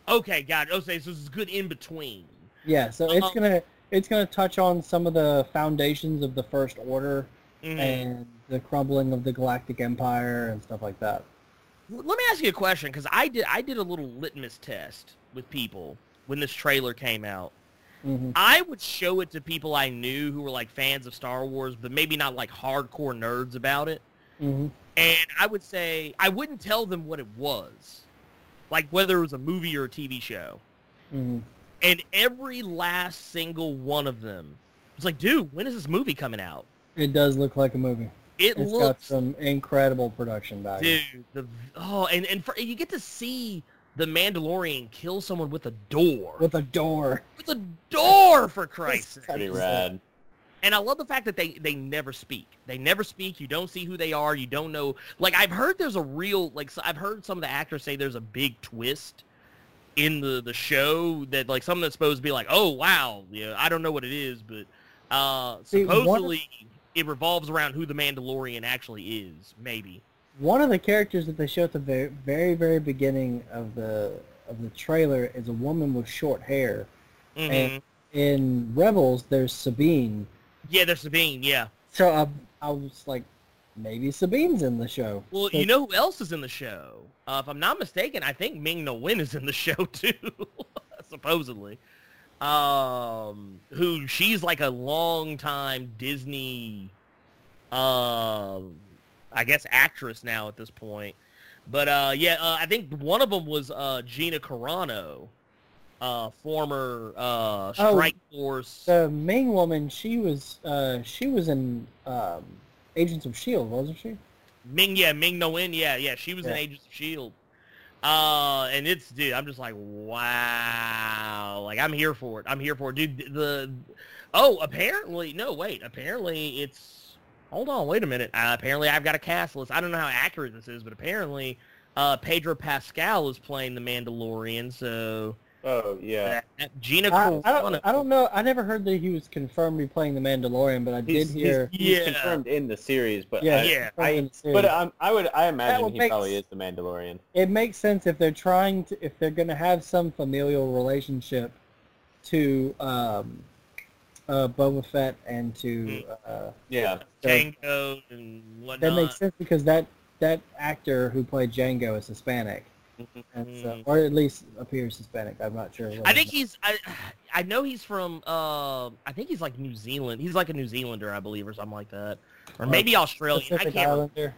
Okay, got it. Okay, so it's good in between. Yeah, so it's um, gonna it's gonna touch on some of the foundations of the First Order mm-hmm. and the crumbling of the Galactic Empire and stuff like that. Let me ask you a question because I did I did a little litmus test with people when this trailer came out. Mm-hmm. I would show it to people I knew who were like fans of Star Wars, but maybe not like hardcore nerds about it. Mm-hmm. And I would say I wouldn't tell them what it was, like whether it was a movie or a TV show. Mm-hmm. And every last single one of them was like, "Dude, when is this movie coming out?" It does look like a movie. It it's looks got some incredible production value. Dude, the oh, and and for, you get to see the Mandalorian kill someone with a door. With a door. With a door, for Christ's sake. Pretty rad. And I love the fact that they they never speak. They never speak. You don't see who they are. You don't know. Like I've heard there's a real like I've heard some of the actors say there's a big twist in the the show that like something that's supposed to be like oh wow yeah I don't know what it is but uh supposedly it revolves around who the Mandalorian actually is, maybe. One of the characters that they show at the very, very, very beginning of the of the trailer is a woman with short hair. Mm-hmm. And in Rebels, there's Sabine. Yeah, there's Sabine. Yeah. So I, I was like, maybe Sabine's in the show. Well, so, you know who else is in the show? Uh, if I'm not mistaken, I think Ming Na Wen is in the show too, supposedly um, who she's like a long time Disney, uh, I guess actress now at this point. But uh, yeah, uh, I think one of them was uh, Gina Carano, uh, former uh, oh, Strike oh, Force. The main woman, she was uh, she was in um, Agents of Shield, wasn't she? Ming, yeah, Ming Na Wen, yeah, yeah, she was yeah. in Agents of Shield. Uh, and it's dude, I'm just like, wow, like I'm here for it. I'm here for it, dude. The oh, apparently, no, wait, apparently it's. Hold on, wait a minute. Uh, apparently, I've got a cast list. I don't know how accurate this is, but apparently, uh, Pedro Pascal is playing the Mandalorian. So Oh yeah. Gina I, I, don't, I don't know. I never heard that he was confirmed to be playing the Mandalorian, but I he's, did hear. He's, he's yeah. confirmed in the series, but yeah, I, yeah. I, but um, I would I imagine he makes, probably is the Mandalorian. It makes sense if they're trying to if they're going to have some familial relationship to um, uh, Boba Fett and to hmm. uh, yeah Jango and whatnot. That makes sense because that that actor who played Jango is Hispanic. And so, or at least appears Hispanic. I'm not sure. I think he's. I, I know he's from. Uh, I think he's like New Zealand. He's like a New Zealander, I believe, or something like that, or maybe Australian. Pacific I can't. Islander. Remember.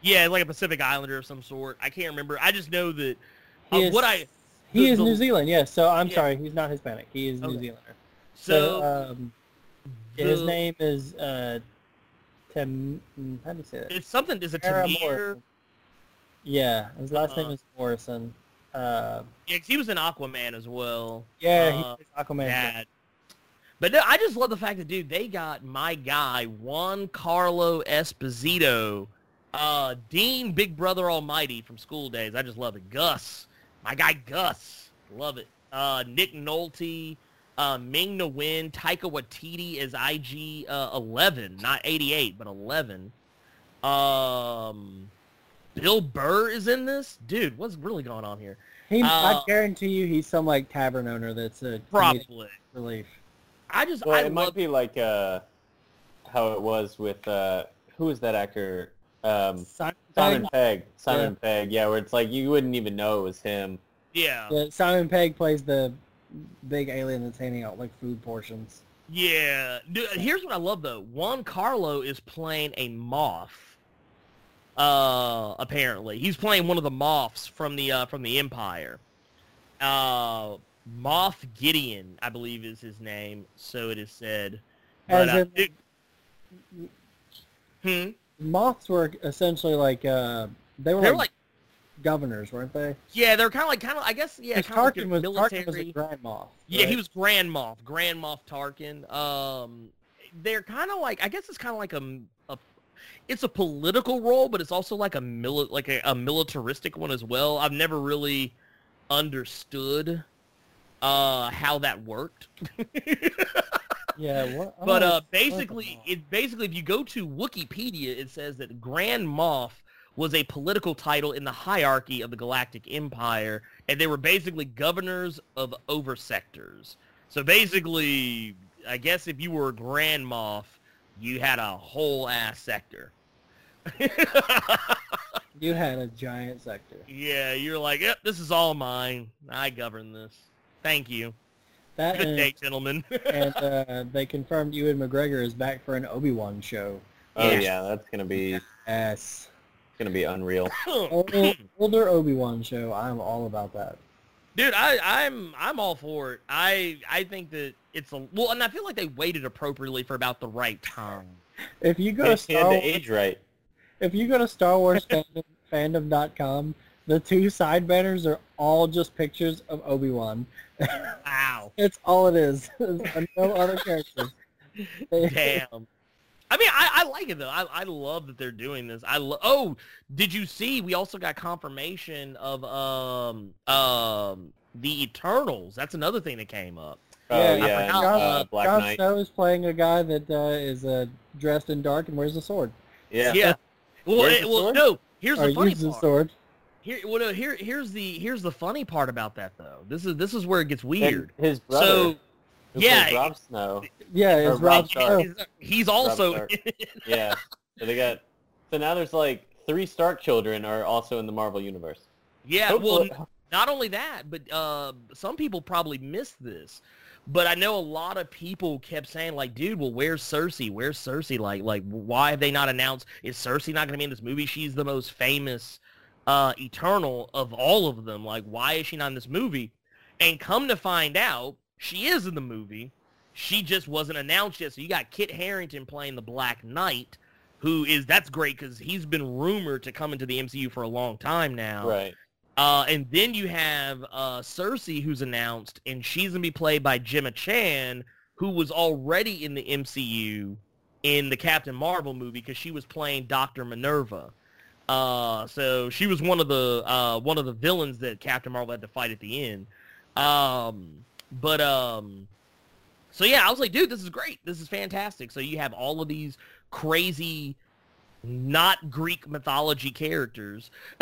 Yeah, like a Pacific Islander of some sort. I can't remember. I just know that. Uh, is, what I. He the, is the, New Zealand. Yes. So I'm yeah. sorry. He's not Hispanic. He is okay. New Zealander. So, so um, the, his name is uh, Tim. How do you say that? It's something. Is it Tamir? Yeah, his last uh, name is Morrison. Uh, yeah, cause he was in Aquaman as well. Yeah, uh, he's Aquaman. But no, I just love the fact that, dude, they got my guy, Giancarlo Esposito, uh, Dean Big Brother Almighty from School Daze. I just love it. Gus, my guy Gus, love it. Uh, Nick Nolte, uh, Ming Na Wen, Taika Waititi is IG uh, 11, not 88, but 11. Um, Bill Burr is in this? Dude, what's really going on here? He, uh, I guarantee you he's some like tavern owner that's a probably relief. I just well, I it love... might be like uh, how it was with uh, who is that actor? Um, Simon, Simon Pegg. Simon yeah. Pegg. Yeah, where it's like you wouldn't even know it was him. Yeah. yeah. Simon Pegg plays the big alien that's handing out like food portions. Yeah. Dude, here's what I love though. Giancarlo is playing a Moff uh, apparently, he's playing one of the Moffs from the uh, from the Empire. Uh, Moff Gideon, I believe, is his name. So it is said. But, As uh, it, hmm. Moffs were essentially like uh, they were, they like, like governors, weren't they? Yeah, they're kind of like kind of I guess yeah. Tarkin like was military. Tarkin was a Grand Moff. Right? Yeah, he was Grand Moff, Grand Moff Tarkin. Um, they're kind of like I guess it's kind of like a, a it's a political role, but it's also like a mili- like a, a militaristic one as well. I've never really understood uh, how that worked. yeah, what, but uh, basically, it basically if you go to Wikipedia, it says that Grand Moff was a political title in the hierarchy of the Galactic Empire, and they were basically governors of oversectors. So basically, I guess if you were a Grand Moff, you had a whole ass sector. you had a giant sector. Yeah, you're like, yep, this is all mine. I govern this. Thank you. That Good and, day, gentlemen. and uh, they confirmed Ewan McGregor is back for an Obi-Wan show. Oh yeah, yeah that's gonna be yes, it's gonna be unreal. older Obi-Wan show. I'm all about that. Dude, I, I'm I'm all for it. I I think that it's a well, and I feel like they waited appropriately for about the right time. If you go to Star Wars, age right. If you go to Star Wars fandom, fandom.com, the two side banners are all just pictures of Obi Wan. Wow, it's all it is. no other characters. Damn. I mean, I, I like it though. I, I love that they're doing this. I lo- oh, did you see? We also got confirmation of um um the Eternals. That's another thing that came up. Oh yeah, yeah. Jon, uh, Black Jon Knight. Snow is playing a guy that uh, is uh, dressed in dark and wears a sword. Yeah. Yeah. Well, it, well, no. Here's or the funny part. The sword. Here, well, no, here, here's the here's the funny part about that though. This is this is where it gets weird. And his brother. So, yeah, Rob Snow. Yeah, it's Rob, Snow. He's, he's also. yeah. So they got. So now there's like three Stark children are also in the Marvel universe. Yeah. Hopefully. Well, not only that, but uh, some people probably missed this. But I know a lot of people kept saying, like, dude, well, where's Sersi? Where's Sersi? Like, like, why have they not announced? Is Sersi not going to be in this movie? She's the most famous uh, Eternal of all of them. Like, why is she not in this movie? And come to find out, she is in the movie. She just wasn't announced yet. So you got Kit Harington playing the Black Knight, who is that's great because he's been rumored to come into the MCU for a long time now. Right. Uh, and then you have uh, Sersi, who's announced, and she's gonna be played by Gemma Chan, who was already in the MCU in the Captain Marvel movie because she was playing Doctor Minerva. Uh, so she was one of the uh, one of the villains that Captain Marvel had to fight at the end. Um, but um, so yeah, I was like, dude, this is great. This is fantastic. So you have all of these crazy, not Greek mythology characters.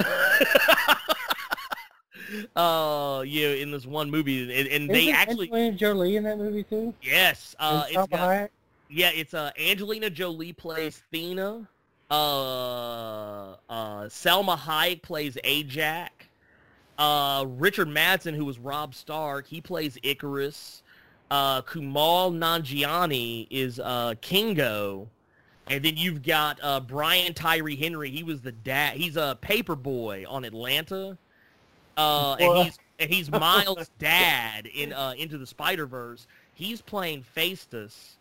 uh, yeah, in this one movie, and, and they Isn't actually Angelina Jolie in that movie too. yes, uh, it's got, yeah, it's uh Angelina Jolie plays Thena. Uh, uh, Salma Hayek plays Ajak. Uh, Richard Madsen, who was Rob Stark, he plays Ikaris. Uh, Kumail Nanjiani is uh, Kingo. And then you've got uh, Brian Tyree Henry. He was the dad. He's a paper boy on Atlanta. Uh, and he's and he's Miles' dad in uh, Into the Spider Verse. He's playing Phastos.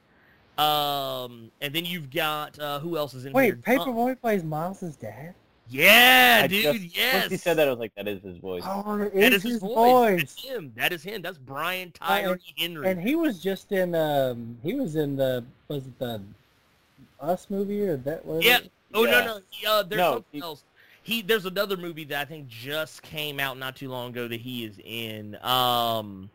Um, and then you've got uh, who else is in here? Wait, Uh, Paperboy plays Miles' dad. Yeah, I dude. just- yes. Once he said that, I was like, that is his voice. Oh, it That is is his voice. voice. That's him. That is him. That's Brian Tyree and- Henry. And he was just in um he was in the was it the Us movie or that was Yeah. Oh Yeah. no no. He, uh, there's No, something he- else. He there's another movie that I think just came out not too long ago that he is in. Um,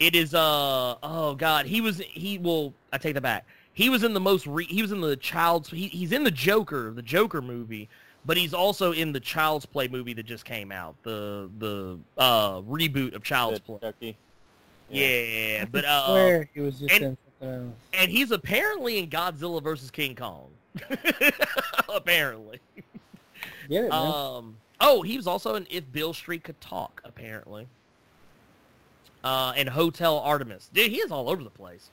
it is uh oh god he was he will I take that back. He was in the most re- he was in the Child's he, he's in the Joker the Joker movie, but he's also in the Child's Play movie that just came out the the uh reboot of Child's The Play. Chucky. Yeah, but I uh, swear he was just and- in something else. and he's apparently in Godzilla versus King Kong. apparently. Get it, man. Um. Oh, he was also in If Beale Street Could Talk. Apparently. Uh, and Hotel Artemis. Dude, he is all over the place.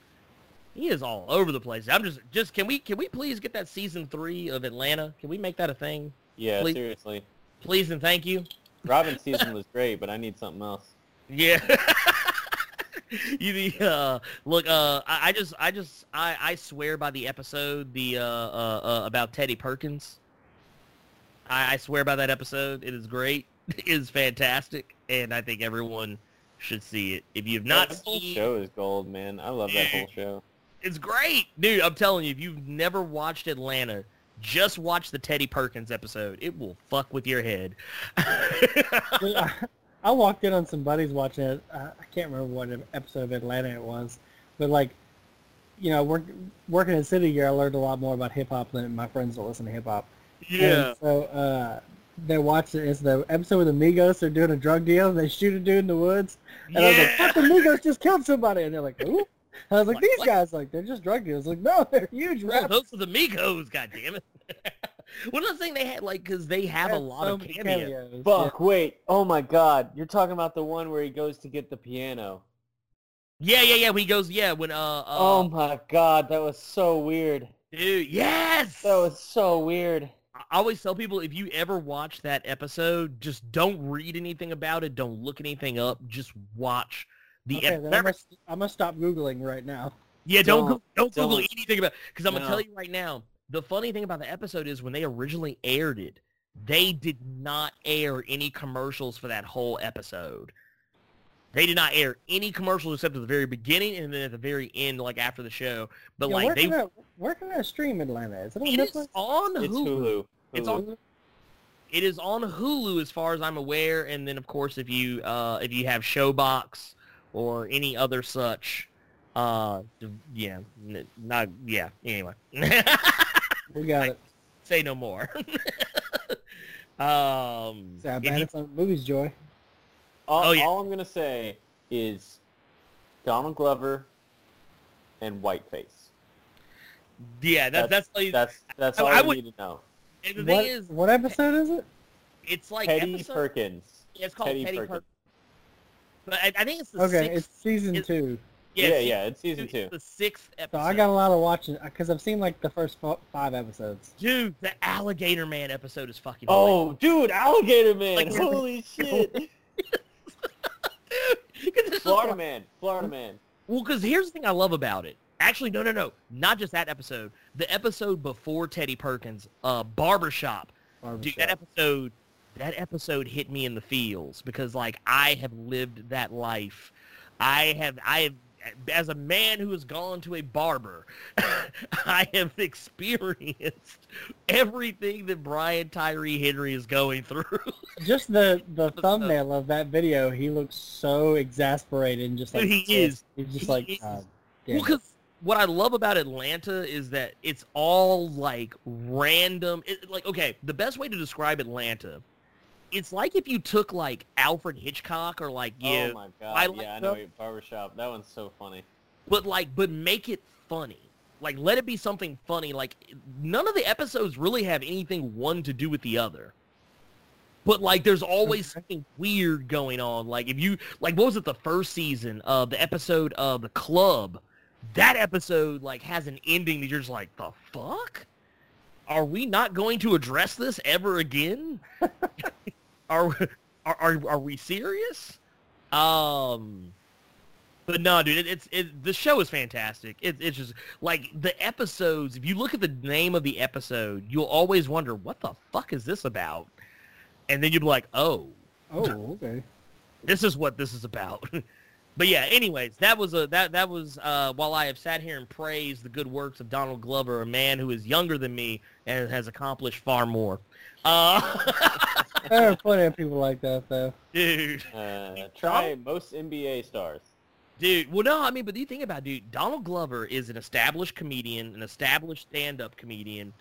He is all over the place. I'm just, just can we, can we please get that season three of Atlanta? Can we make that a thing, Yeah, Please. seriously. please and thank you? Robin's season was great, but I need something else. Yeah. you the uh look uh I, I just I just I I swear by the episode the uh uh, uh about Teddy Perkins. I, I swear by that episode. It is great. It is fantastic, and I think everyone should see it. If you've not that whole seen, show is gold, man. I love that whole show. It's great, dude. I'm telling you, if you've never watched Atlanta, just watch the Teddy Perkins episode. It will fuck with your head. Dude, I, I walked in on some buddies watching it. I, I can't remember what episode of Atlanta it was, but like, you know, work, working in City Gear, I learned a lot more about hip hop than my friends that listen to hip hop. yeah. And so uh, they watched it. It's the episode with the Migos. They're doing a drug deal. and They shoot a dude in the woods. And I was like, Yeah. "What? The Migos just killed somebody." And they're like, "Who?" I was like, Like, "These what? guys, like, they're just drug dealers." Like, no, they're huge Bro, rappers. those are the Migos, goddammit. One of the things they had, like, because they have a lot so of many cameos. cameos. Fuck, wait. Oh my god. You're talking about the one where he goes to get the piano. Yeah, yeah, yeah. He goes, yeah, when, uh, uh oh my god, that was so weird. dude, yes! That was so weird. I always tell people, if you ever watch that episode, just don't read anything about it. Don't look anything up. Just watch the Okay, ep- then I'm gonna, I'm gonna stop googling right now. Yeah, don't Don't- don't Google don't. anything about because I'm gonna tell you right now. The funny thing about the episode is when they originally aired it, they did not air any commercials for that whole episode. They did not air any commercials except at the very beginning and then at the very end, like after the show. But Yeah, like where they, can I, where can I stream Atlanta? Is it on it is Netflix? on It's Hulu. Hulu. It's on- It is on Hulu as far as I'm aware, and then of course if you uh, if you have Showbox or any other such, uh, yeah, n- not yeah. Anyway, We got it. say no more. um, Say, I and bet he- it's on Movies Joy. All, Oh, yeah. all I'm gonna say is Donald Glover and Whiteface. yeah, that, that's like, That's that's I- all I I, would- need to know. and the What, thing is, what episode is it? it's like Teddy episode, Perkins. yeah, it's called Teddy Teddy, Perkins. Perkins. But I, I think it's the Okay, sixth. it's season it- two. Yeah, it's yeah, it's season it's two. The sixth episode. So episode. I got a lot of watching because I've seen like the first fo- five episodes. Dude, the Alligator Man episode is fucking. hilarious. Oh, dude, Alligator Man! Like- Holy shit! Dude, 'cause this is Florida what- Man, Florida Man. Well, because here's the thing I love about it. Actually, no, no, no, not just that episode. The episode before Teddy Perkins, uh, Barbershop. Dude, that episode, that episode hit me in the feels because like I have lived that life. I have, I have, as a man who has gone to a barber, I have experienced everything that Brian Tyree Henry is going through. just the the thumbnail of that video, he looks so exasperated and just like he is. He's just he like, is. God, well, because what I love about Atlanta is that it's all like random. It, like, okay, the best way to describe Atlanta, it's like if you took like Alfred Hitchcock or like oh yeah, my god, I yeah, I know the- your barbershop. That one's so funny. but like but make it funny. Like let it be something funny. Like none of the episodes really have anything one to do with the other. But like there's always something weird going on. Like if you like what was it the first season of the episode of the club? That episode like has an ending that you're just like, the fuck? Are we not going to address this ever again? are, are are are we serious? Um but no, dude, it, it's it, the show is fantastic. It, it's just like the episodes. If you look at the name of the episode, you'll always wonder what the fuck is this about, and then you'll be like, oh, oh, okay. this is what this is about. but yeah, anyways, that was a that that was uh, while I have sat here and praised the good works of Donald Glover, a man who is younger than me and has accomplished far more. Uh, There are plenty of people like that though. dude. Uh, try most NBA stars. Dude, well, no, I mean, but you think about it, dude. Donald Glover is an established comedian, an established stand-up comedian,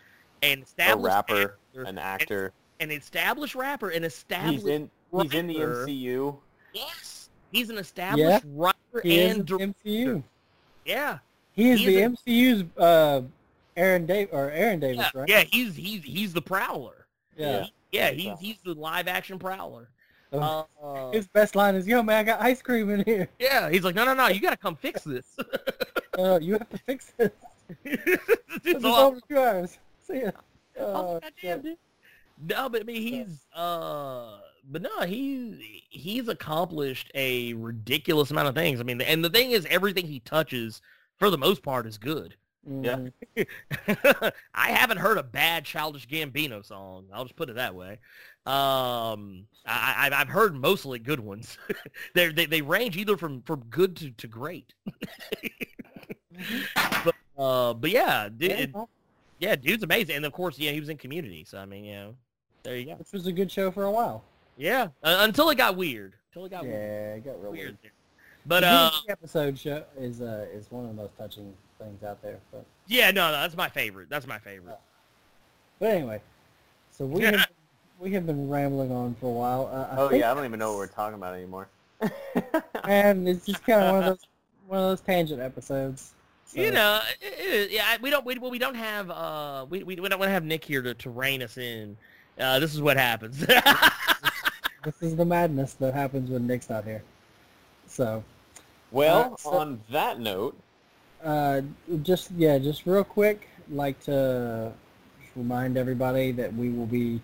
an A established rapper, actor, an actor. an established rapper, an established. He's in. He's in the writer. MCU. Yes, he's an established writer He and the director. MCU. Yeah, He is He the is MCU's uh, Aaron Dave or Aaron Davis, yeah, right? yeah. He's he's he's the Prowler. Yeah. Yeah, he's he's the live-action Prowler. Oh, Uh, His best line is, "Yo, man, I got ice cream in here. yeah, he's like, no, no, no, you got to come fix this. Uh, you have to fix this. It's all- over two hours. See ya." Oh, Oh, goddamn, dude. No, but I mean, he's uh, but no, he he's accomplished a ridiculous amount of things. I mean, and the thing is, everything he touches, for the most part, is good. Mhm. I haven't heard a bad Childish Gambino song. I'll just put it that way. Um, I, I've heard mostly good ones. They're, they they range either from from good to, to great. but uh, but yeah, dude, Yeah, yeah, dude's amazing, and of course, yeah, he was in Community. So I mean, you know, there you go. Which was a good show for a while. Yeah, uh, until it got weird. Until it got Yeah, weird. it got real weird. weird. But the uh, episode show is uh is one of the most touching things out there. But yeah, no, no, that's my favorite. That's my favorite. but anyway, so we have we have been rambling on for a while. Uh, Oh think, yeah, I don't even know what we're talking about anymore. and it's just kind of one of those one of those tangent episodes. So, You know, it- it- yeah, we don't we, well, we don't have uh we, we, we don't want to have Nick here to, to rein us in. Uh, this is what happens. this is the madness that happens when Nick's not here. So, well, Uh, so- on that note, uh, just yeah, just real quick, like to remind everybody that we will be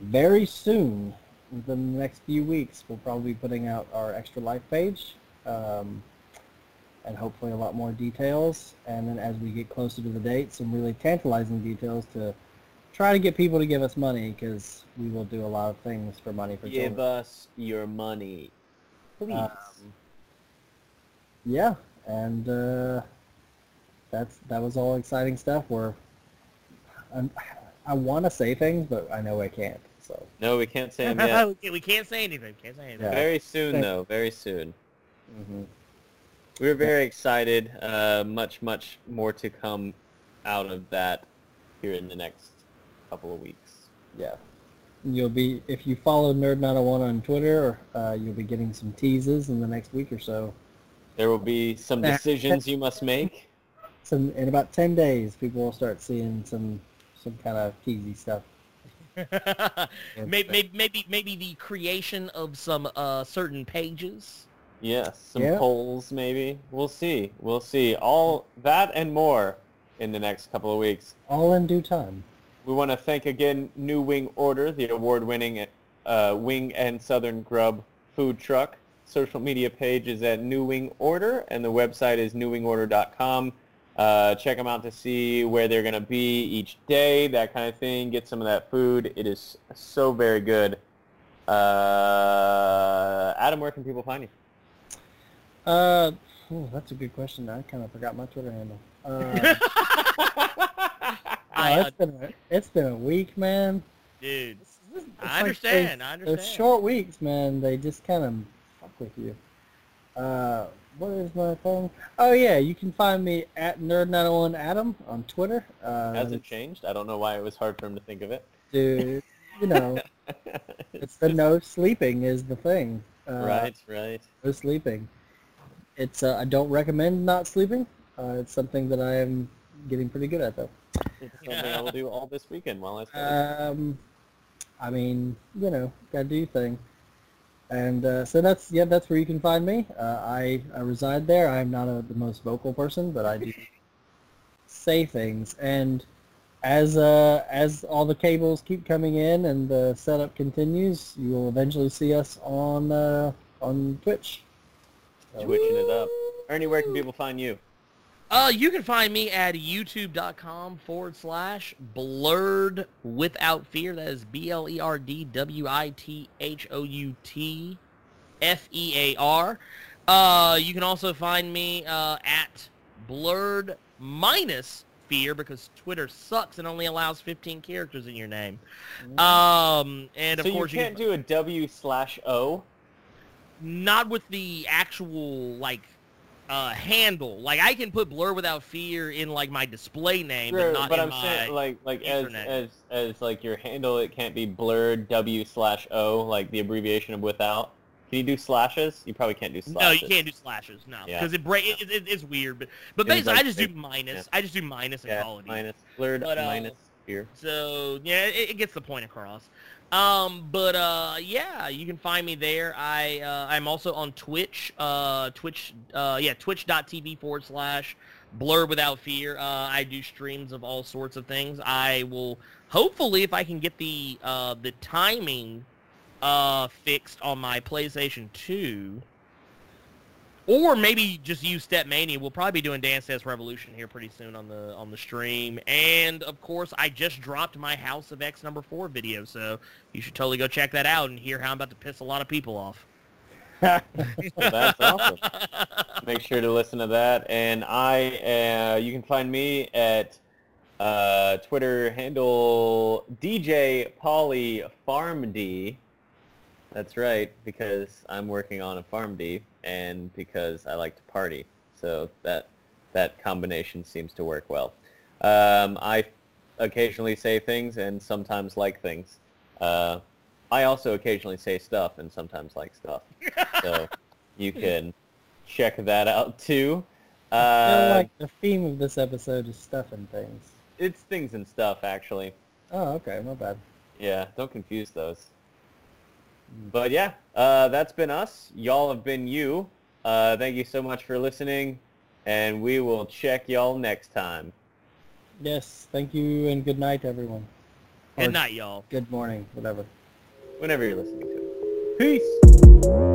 very soon, within the next few weeks, we'll probably be putting out our extra life page, um, and hopefully a lot more details. And then as we get closer to the date, some really tantalizing details to try to get people to give us money because we will do a lot of things for money for give children. us your money, please. Um, yeah, and uh, that's that was all exciting stuff. Where I'm, I want to say things, but I know I can't. So no, we can't say them yet. we can't- say anything. Can't say anything. Yeah. Very soon, though. Very soon. hmm We're very excited. Uh, much, much more to come out of that here in the next couple of weeks. yeah, you'll be if you follow Nerd 901 on Twitter, uh, you'll be getting some teases in the next week or so. There will be some decisions you must make. Some in about ten days, people will start seeing some some kind of cheesy stuff. maybe, maybe maybe maybe the creation of some uh certain pages. Yes, some Yeah. polls maybe. We'll see. We'll see. All that and more in the next couple of weeks. All in due time. We want to thank again New Wing Order, the award-winning uh, wing and Southern Grub food truck. Social media page is at New Wing Order, and the website is newwingorder.com. Uh, check them out to see where they're going to be each day, that kind of thing. Get some of that food. It is so very good. Uh, Adam, where can people find you? Uh, Oh, that's a good question. I kind of forgot my Twitter handle. Uh, I, it's been a, it's been a week, man. dude, It's- it's I like understand. those- I Those understand. short weeks, man, they just kind of fuck with you. Uh, what is my thing? Oh yeah, you can find me at nerd901adam on Twitter. Uh, Has it changed? I don't know why it was hard for him to think of it. dude, you know, it's the no sleeping is the thing. Uh, right, right. No sleeping. It's uh, I don't recommend not sleeping. Uh, it's something that I am getting pretty good at though. It's something I will do all this weekend while I study. Um, I mean, you know, gotta do your thing. And uh, so that's yeah, that's where you can find me. Uh, I I reside there. I'm not a, the most vocal person, but I do say things. And as uh, as all the cables keep coming in and the setup continues, you will eventually see us on uh, on Twitch. So- Twitching it up. Ernie, where can people find you? Uh, you can find me at youtube.com forward slash blerd without fear. That is B L E R D W I T H O U T F E A R. Uh, you can also find me uh, at blerd minus fear because Twitter sucks and only allows 15 characters in your name. Um, and of so course you can't do a W slash O? not with the actual like uh handle. Like I can put blerd without fear in like my display name, Sure, but not but in I'm my. saying like like as, as as like your handle, it can't be blerd W slash O, like the abbreviation of without. Can you do slashes? You probably can't do slashes. no, you can't do slashes. No, Yeah. because it break. It, it, it's weird, but but basically, I just do minus. yeah. I just do minus and Yeah, even. minus blerd But, uh, minus here. So yeah, it, it gets the point across. Um, but uh, yeah, you can find me there. I uh, I'm also on Twitch. Uh, Twitch. Uh, yeah, Twitch.tv forward slash Blerd Without Fear. Uh, I do streams of all sorts of things. I will hopefully, if I can get the uh the timing uh fixed on my PlayStation 2. Or maybe just use StepMania. We'll probably be doing Dance Dance Revolution here pretty soon on the on the stream. And of course, I just dropped my House of X number four video, so you should totally go check that out and hear how I'm about to piss a lot of people off. That's awesome. Make sure to listen to that. And I, uh, you can find me at uh, Twitter handle DJ Polly PharmD. That's right, because I'm working on a PharmD, and because I like to party. So that that combination seems to work well. Um, I occasionally say things and sometimes like things. Uh, I also occasionally say stuff and sometimes like stuff. So you can check that out too. Uh, like the theme of this episode is stuff and things. it's things and stuff actually. Oh, okay, my bad. Yeah, don't confuse those. But yeah, uh, that's been us. Y'all have been you. Uh, thank you so much for listening, and we will check y'all next time. Yes, thank you and good night, everyone. Or Good night, y'all. Good morning, whatever. Whenever you're listening to it. Peace.